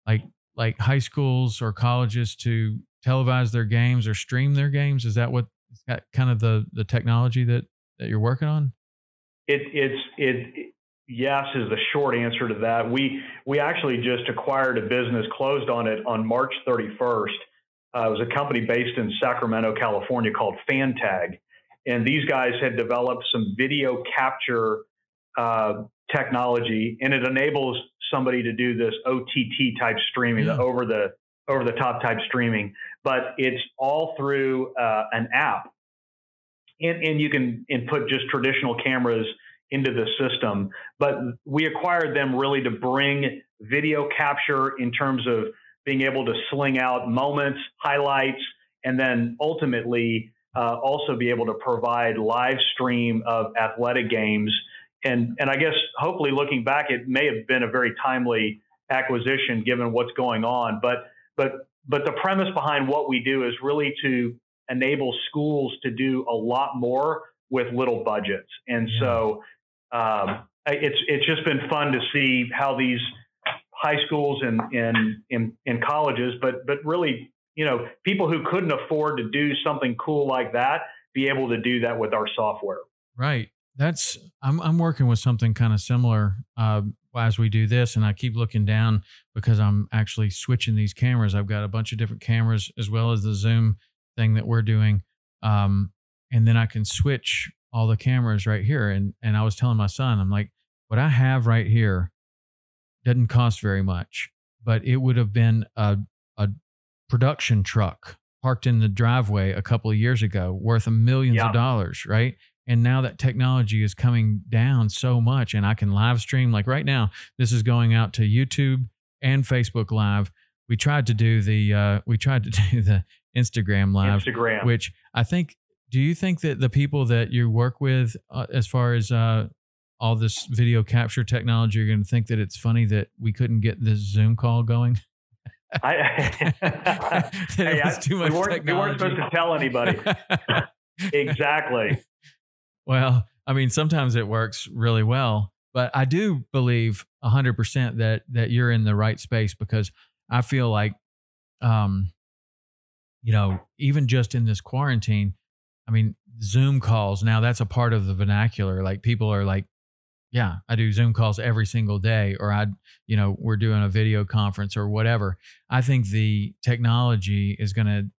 like like high schools or colleges to televise their games or stream their games? Is that what is that kind of the the technology that that you're working on? It, it's it yes is the short answer to that. We we actually just acquired a business, closed on it on March 31st. Uh, it was a company based in Sacramento, California, called Fantag, and these guys had developed some video capture uh, technology, and it enables somebody to do this OTT type streaming, Yeah. the over the over the top type streaming. But it's all through uh, an app, and, and you can input just traditional cameras into the system. But we acquired them really to bring video capture in terms of being able to sling out moments, highlights, and then ultimately uh, also be able to provide live stream of athletic games. And and I guess hopefully looking back, it may have been a very timely acquisition given what's going on. But but but the premise behind what we do is really to enable schools to do a lot more with little budgets. And so um, it's it's just been fun to see how these high schools and in, in in colleges, but but really, you know, people who couldn't afford to do something cool like that be able to do that with our software. Right. That's I'm I'm working with something kind of similar uh, as we do this, and I keep looking down because I'm actually switching these cameras. I've got a bunch of different cameras as well as the Zoom thing that we're doing, um, and then I can switch all the cameras right here. And and I was telling my son, I'm like, what I have right here doesn't cost very much, but it would have been a a production truck parked in the driveway a couple of years ago worth a millions Yeah. of dollars, right? And now that technology is coming down so much, and I can live stream. Like right now, this is going out to YouTube and Facebook Live. We tried to do the uh, we tried to [LAUGHS] do the Instagram Live, Instagram. which I think. Do you think that the people that you work with, uh, as far as uh, all this video capture technology, are going to think that it's funny that we couldn't get this Zoom call going? I, [LAUGHS] [LAUGHS] Hey, I- too we much weren't- we weren't supposed to tell anybody. exactly. Well, I mean, sometimes it works really well, but I do believe hundred percent that that you're in the right space because I feel like, um, you know, even just in this quarantine, I mean, Zoom calls now that's a part of the vernacular. Like people are like, yeah, I do Zoom calls every single day, or I, you know, we're doing a video conference or whatever. I think the technology is going to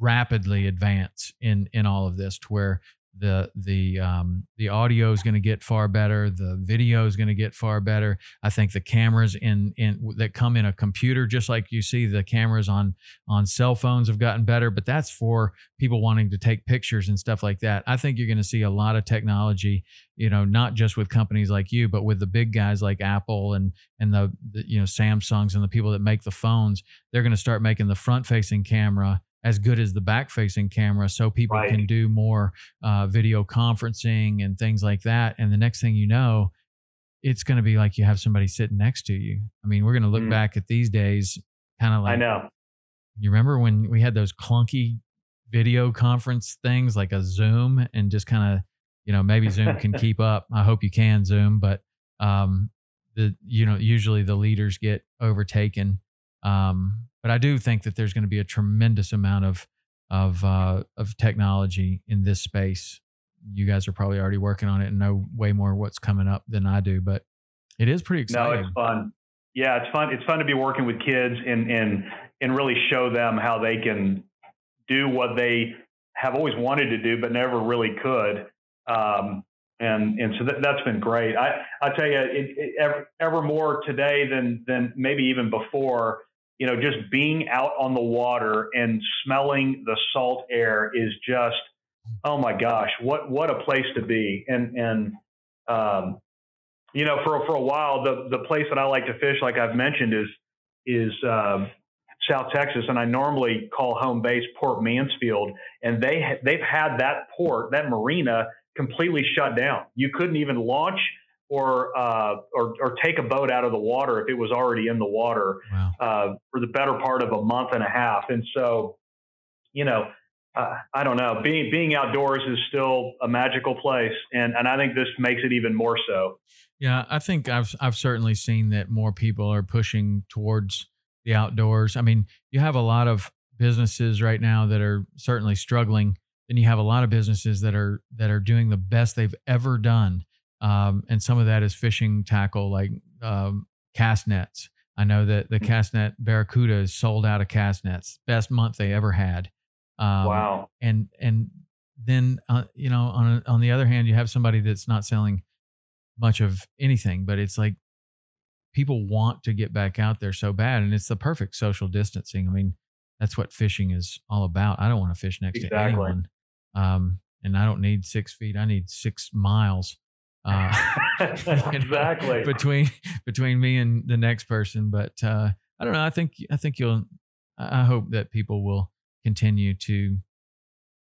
rapidly advance in in all of this to where the the um the audio is going to get far better the video is going to get far better. I think the cameras in in that come in a computer just like you see the cameras on on cell phones have gotten better but that's for people wanting to take pictures and stuff like that. I think you're going to see a lot of technology you know not just with companies like you but with the big guys like apple and and the, the you know samsungs and the people that make the phones. They're going to start making the front facing camera as good as the back facing camera so people Right. can do more uh, video conferencing and things like that and the next thing you know it's going to be like you have somebody sitting next to you i mean we're going to look Mm. back at these days kind of like I know. you remember when we had those clunky video conference things like a zoom and just kind of you know maybe zoom can [LAUGHS] keep up i hope you can zoom but um the you know usually the leaders get overtaken um but i do think that there's going to be a tremendous amount of of uh of technology in this space you guys are probably already working on it and know way more what's coming up than i do but it is pretty exciting. No, it's fun. Yeah, it's fun. It's fun to be working with kids and and and really show them how they can do what they have always wanted to do but never really could. Um, and and so that, that's been great. I I tell you, it, it, ever, ever more today than than maybe even before. You know, just being out on the water and smelling the salt air is just, oh my gosh, what what a place to be. And and um, you know, for for a while, the the place that I like to fish, like I've mentioned, is is um, South Texas, and I normally call home base Port Mansfield, and they they've had that port, that marina, completely shut down. You couldn't even launch or uh, or or take a boat out of the water if it was already in the water wow uh, for the better part of a month and a half, and so you know. Uh, I don't know. Being being outdoors is still a magical place, and, and I think this makes it even more so. Yeah, I think I've I've certainly seen that more people are pushing towards the outdoors. I mean, you have a lot of businesses right now that are certainly struggling, and you have a lot of businesses that are that are doing the best they've ever done. Um, and some of that is fishing tackle, like um, cast nets. I know that the cast net Barracuda is sold out of cast nets, best month they ever had. Um, wow. and and then uh, you know on on the other hand you have somebody that's not selling much of anything, but it's like people want to get back out there so bad, and it's the perfect social distancing. I mean, that's what fishing is all about. I don't want to fish next Exactly. to anyone, um, and I don't need six feet. I need six miles. Uh, [LAUGHS] [LAUGHS] you know, exactly. between between me and the next person. But uh, I don't know. I think I think you'll. I I hope that people will continue to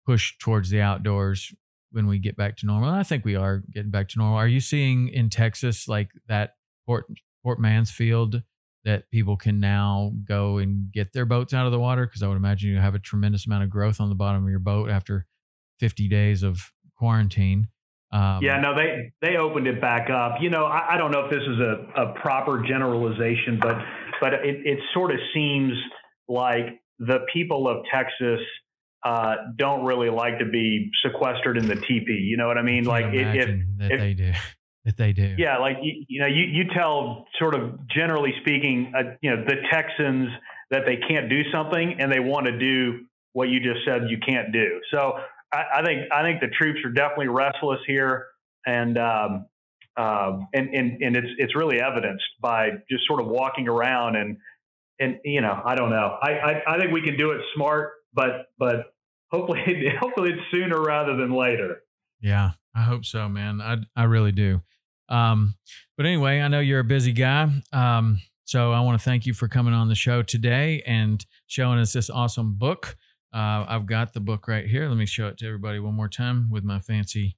push towards the outdoors when we get back to normal. And I think we are getting back to normal. Are you seeing in Texas like that Port Port Mansfield that people can now go and get their boats out of the water? Because I would imagine you have a tremendous amount of growth on the bottom of your boat after 50 days of quarantine. Um, yeah, no, they they opened it back up. You know, I, I don't know if this is a, a proper generalization, but but it, it sort of seems like the people of Texas uh, don't really like to be sequestered in the teepee. You know what I mean? can't Like i- if that if- they do. [LAUGHS] That they do. yeah, like you, you know, you you tell sort of generally speaking, uh, you know, the Texans that they can't do something and they want to do what you just said you can't do. So I, I think I think the troops are definitely restless here, and um, um, and and and it's it's really evidenced by just sort of walking around and and you know I don't know I I, I think we can do it smart, but but hopefully [LAUGHS] hopefully it's sooner rather than later. Yeah, I hope so, man. I I really do. Um, but anyway, I know you're a busy guy. Um, so I want to thank you for coming on the show today and showing us this awesome book. Uh, I've got the book right here. Let me show it to everybody one more time with my fancy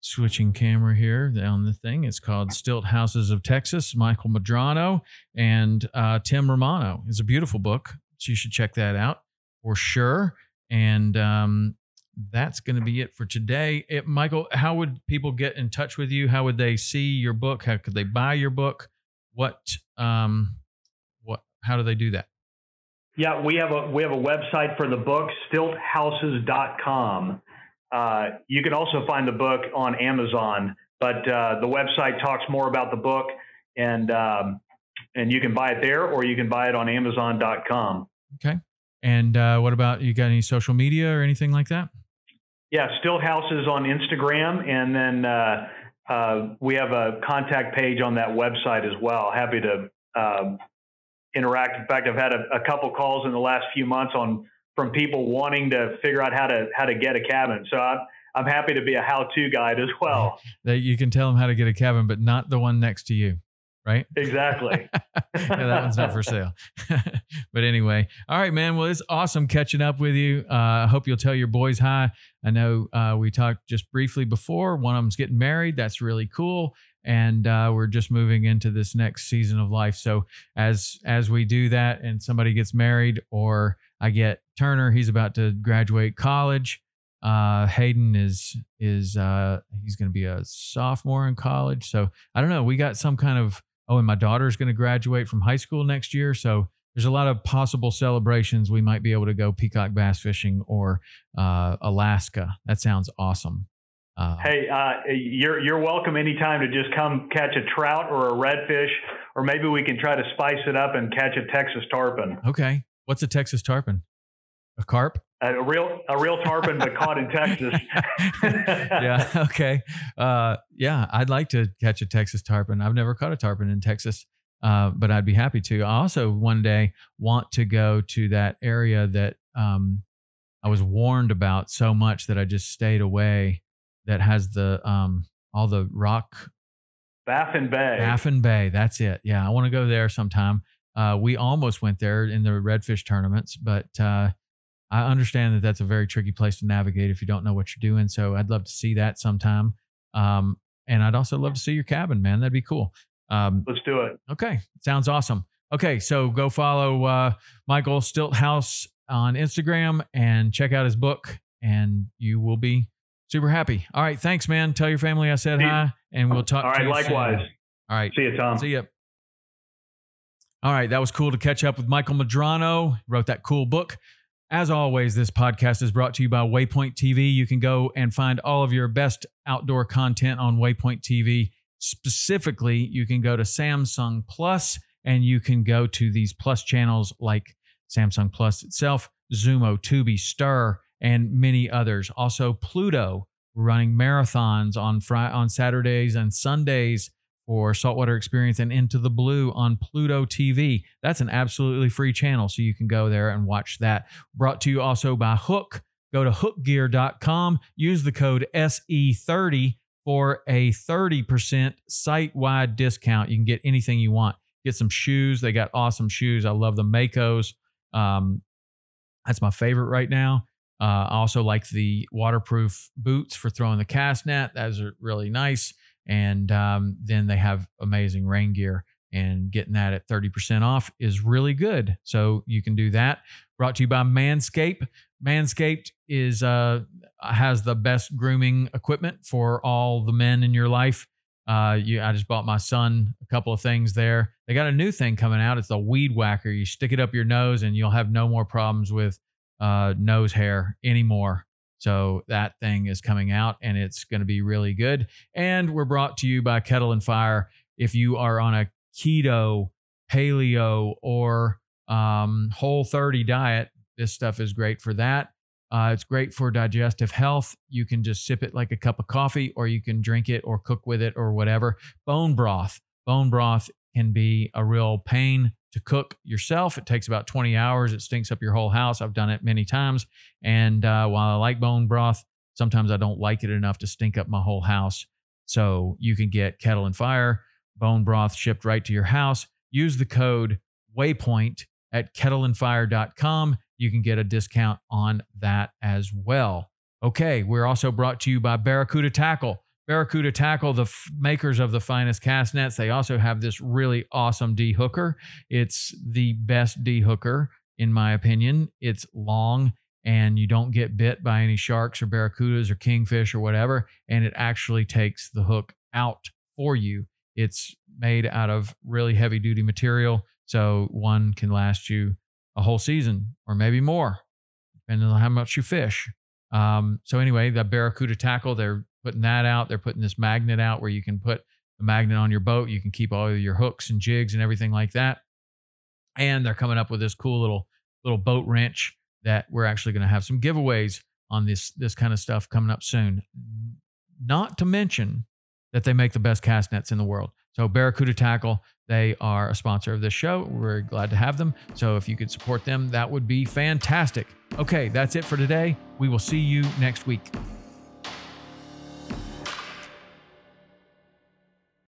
switching camera here on the thing. It's called Stilt Houses of Texas, Michael Madrano and uh, Tim Romano. It's a beautiful book. So you should check that out for sure. And um, that's going to be it for today. It, Michael, how would people get in touch with you? How would they see your book? How could they buy your book? What, um, what, how do they do that? Yeah, we have a we have a website for the book, stilthouses.com. Uh, you can also find the book on Amazon, but uh, the website talks more about the book, and um, and you can buy it there, or you can buy it on Amazon.com. Okay. And uh, what about you got any social media or anything like that? Yeah, Stilt Houses on Instagram, and then uh, uh, we have a contact page on that website as well. Happy to um, interact. In fact, I've had a, a couple calls in the last few months on from people wanting to figure out how to how to get a cabin. So I'm I'm happy to be a how-to guide as well. [LAUGHS] That you can tell them how to get a cabin, but not the one next to you, right? Exactly. [LAUGHS] yeah, that one's not for sale. [LAUGHS] but anyway, all right, man. Well, it's awesome catching up with you. Uh, I hope you'll tell your boys hi. I know uh, we talked just briefly before. One of them's getting married. That's really cool. And uh, we're just moving into this next season of life. So as as we do that, and somebody gets married, or I get Turner, he's about to graduate college. Uh, Hayden is is uh, he's going to be a sophomore in college. So I don't know. We got some kind of oh, and my daughter's going to graduate from high school next year. So there's a lot of possible celebrations. We might be able to go peacock bass fishing or uh, Alaska. That sounds awesome. Uh, Hey, uh, you're you're welcome anytime to just come catch a trout or a redfish, or maybe we can try to spice it up and catch a Texas tarpon. Okay, what's a Texas tarpon? A carp? A real a real tarpon, but caught in Texas. [LAUGHS] yeah. Okay. Uh, yeah, I'd like to catch a Texas tarpon. I've never caught a tarpon in Texas, uh, but I'd be happy to. I also one day want to go to that area that um, I was warned about so much that I just stayed away. That has the um, all the rock Baffin Bay. Baffin Bay. That's it. Yeah, I want to go there sometime. Uh, we almost went there in the redfish tournaments, but uh, I understand that that's a very tricky place to navigate if you don't know what you're doing. So I'd love to see that sometime. Um, and I'd also love to see your cabin, man. That'd be cool. Um, Let's do it. Okay, sounds awesome. Okay, so go follow uh, Michael Stilthouse on Instagram and check out his book, and you will be super happy. All right, thanks, man. Tell your family I said hi, and we'll talk. All to you likewise. soon. All right, See you, Tom. See you. All right, that was cool to catch up with Michael Madrano. Wrote that cool book. As always, this podcast is brought to you by Waypoint TV. You can go and find all of your best outdoor content on Waypoint TV. Specifically, you can go to Samsung Plus and you can go to these plus channels like Samsung Plus itself, Xumo, Tubi, Stirr, and many others. Also, Pluto, running marathons on Friday, on Saturdays and Sundays for Saltwater Experience and Into the Blue on Pluto TV. That's an absolutely free channel, so you can go there and watch that. Brought to you also by HUK. Go to hukgear.com, use the code SE30 for a 30% site wide discount. You can get anything you want. Get some shoes. They got awesome shoes. I love the Makos. Um, that's my favorite right now. Uh, I also like the waterproof boots for throwing the cast net. Those are really nice. And um, then they have amazing rain gear, and getting that at 30% off is really good. So you can do that. Brought to you by Manscaped. Manscaped is uh, has the best grooming equipment for all the men in your life. Uh, you, I just bought my son a couple of things there. They got a new thing coming out. It's a weed whacker. You stick it up your nose, and you'll have no more problems with uh, nose hair anymore. So that thing is coming out, and it's going to be really good. And we're brought to you by Kettle and Fire. If you are on a keto, paleo, or um, whole 30 diet, this stuff is great for that. Uh, it's great for digestive health. You can just sip it like a cup of coffee, or you can drink it or cook with it or whatever. Bone broth. Bone broth can be a real pain to cook yourself. It takes about 20 hours. It stinks up your whole house. I've done it many times. And uh, while I like bone broth, sometimes I don't like it enough to stink up my whole house. So you can get Kettle and Fire bone broth shipped right to your house. Use the code WAYPOINT at kettleandfire.com you can get a discount on that as well. Okay, we're also brought to you by Barracuda Tackle. Barracuda Tackle, the f- makers of the finest cast nets, they also have this really awesome D hooker. It's the best D hooker, in my opinion. It's long and you don't get bit by any sharks or barracudas or kingfish or whatever. And it actually takes the hook out for you. It's made out of really heavy duty material. So one can last you a whole season or maybe more, depending on how much you fish. Um, so anyway, the Barracuda tackle, they're putting that out. They're putting this magnet out where you can put a magnet on your boat. You can keep all your hooks and jigs and everything like that. And they're coming up with this cool little little boat wrench that we're actually going to have some giveaways on this this kind of stuff coming up soon. Not to mention that they make the best cast nets in the world. So Barracuda Tackle, they are a sponsor of this show. We're glad to have them. So if you could support them, that would be fantastic. Okay, that's it for today. We will see you next week.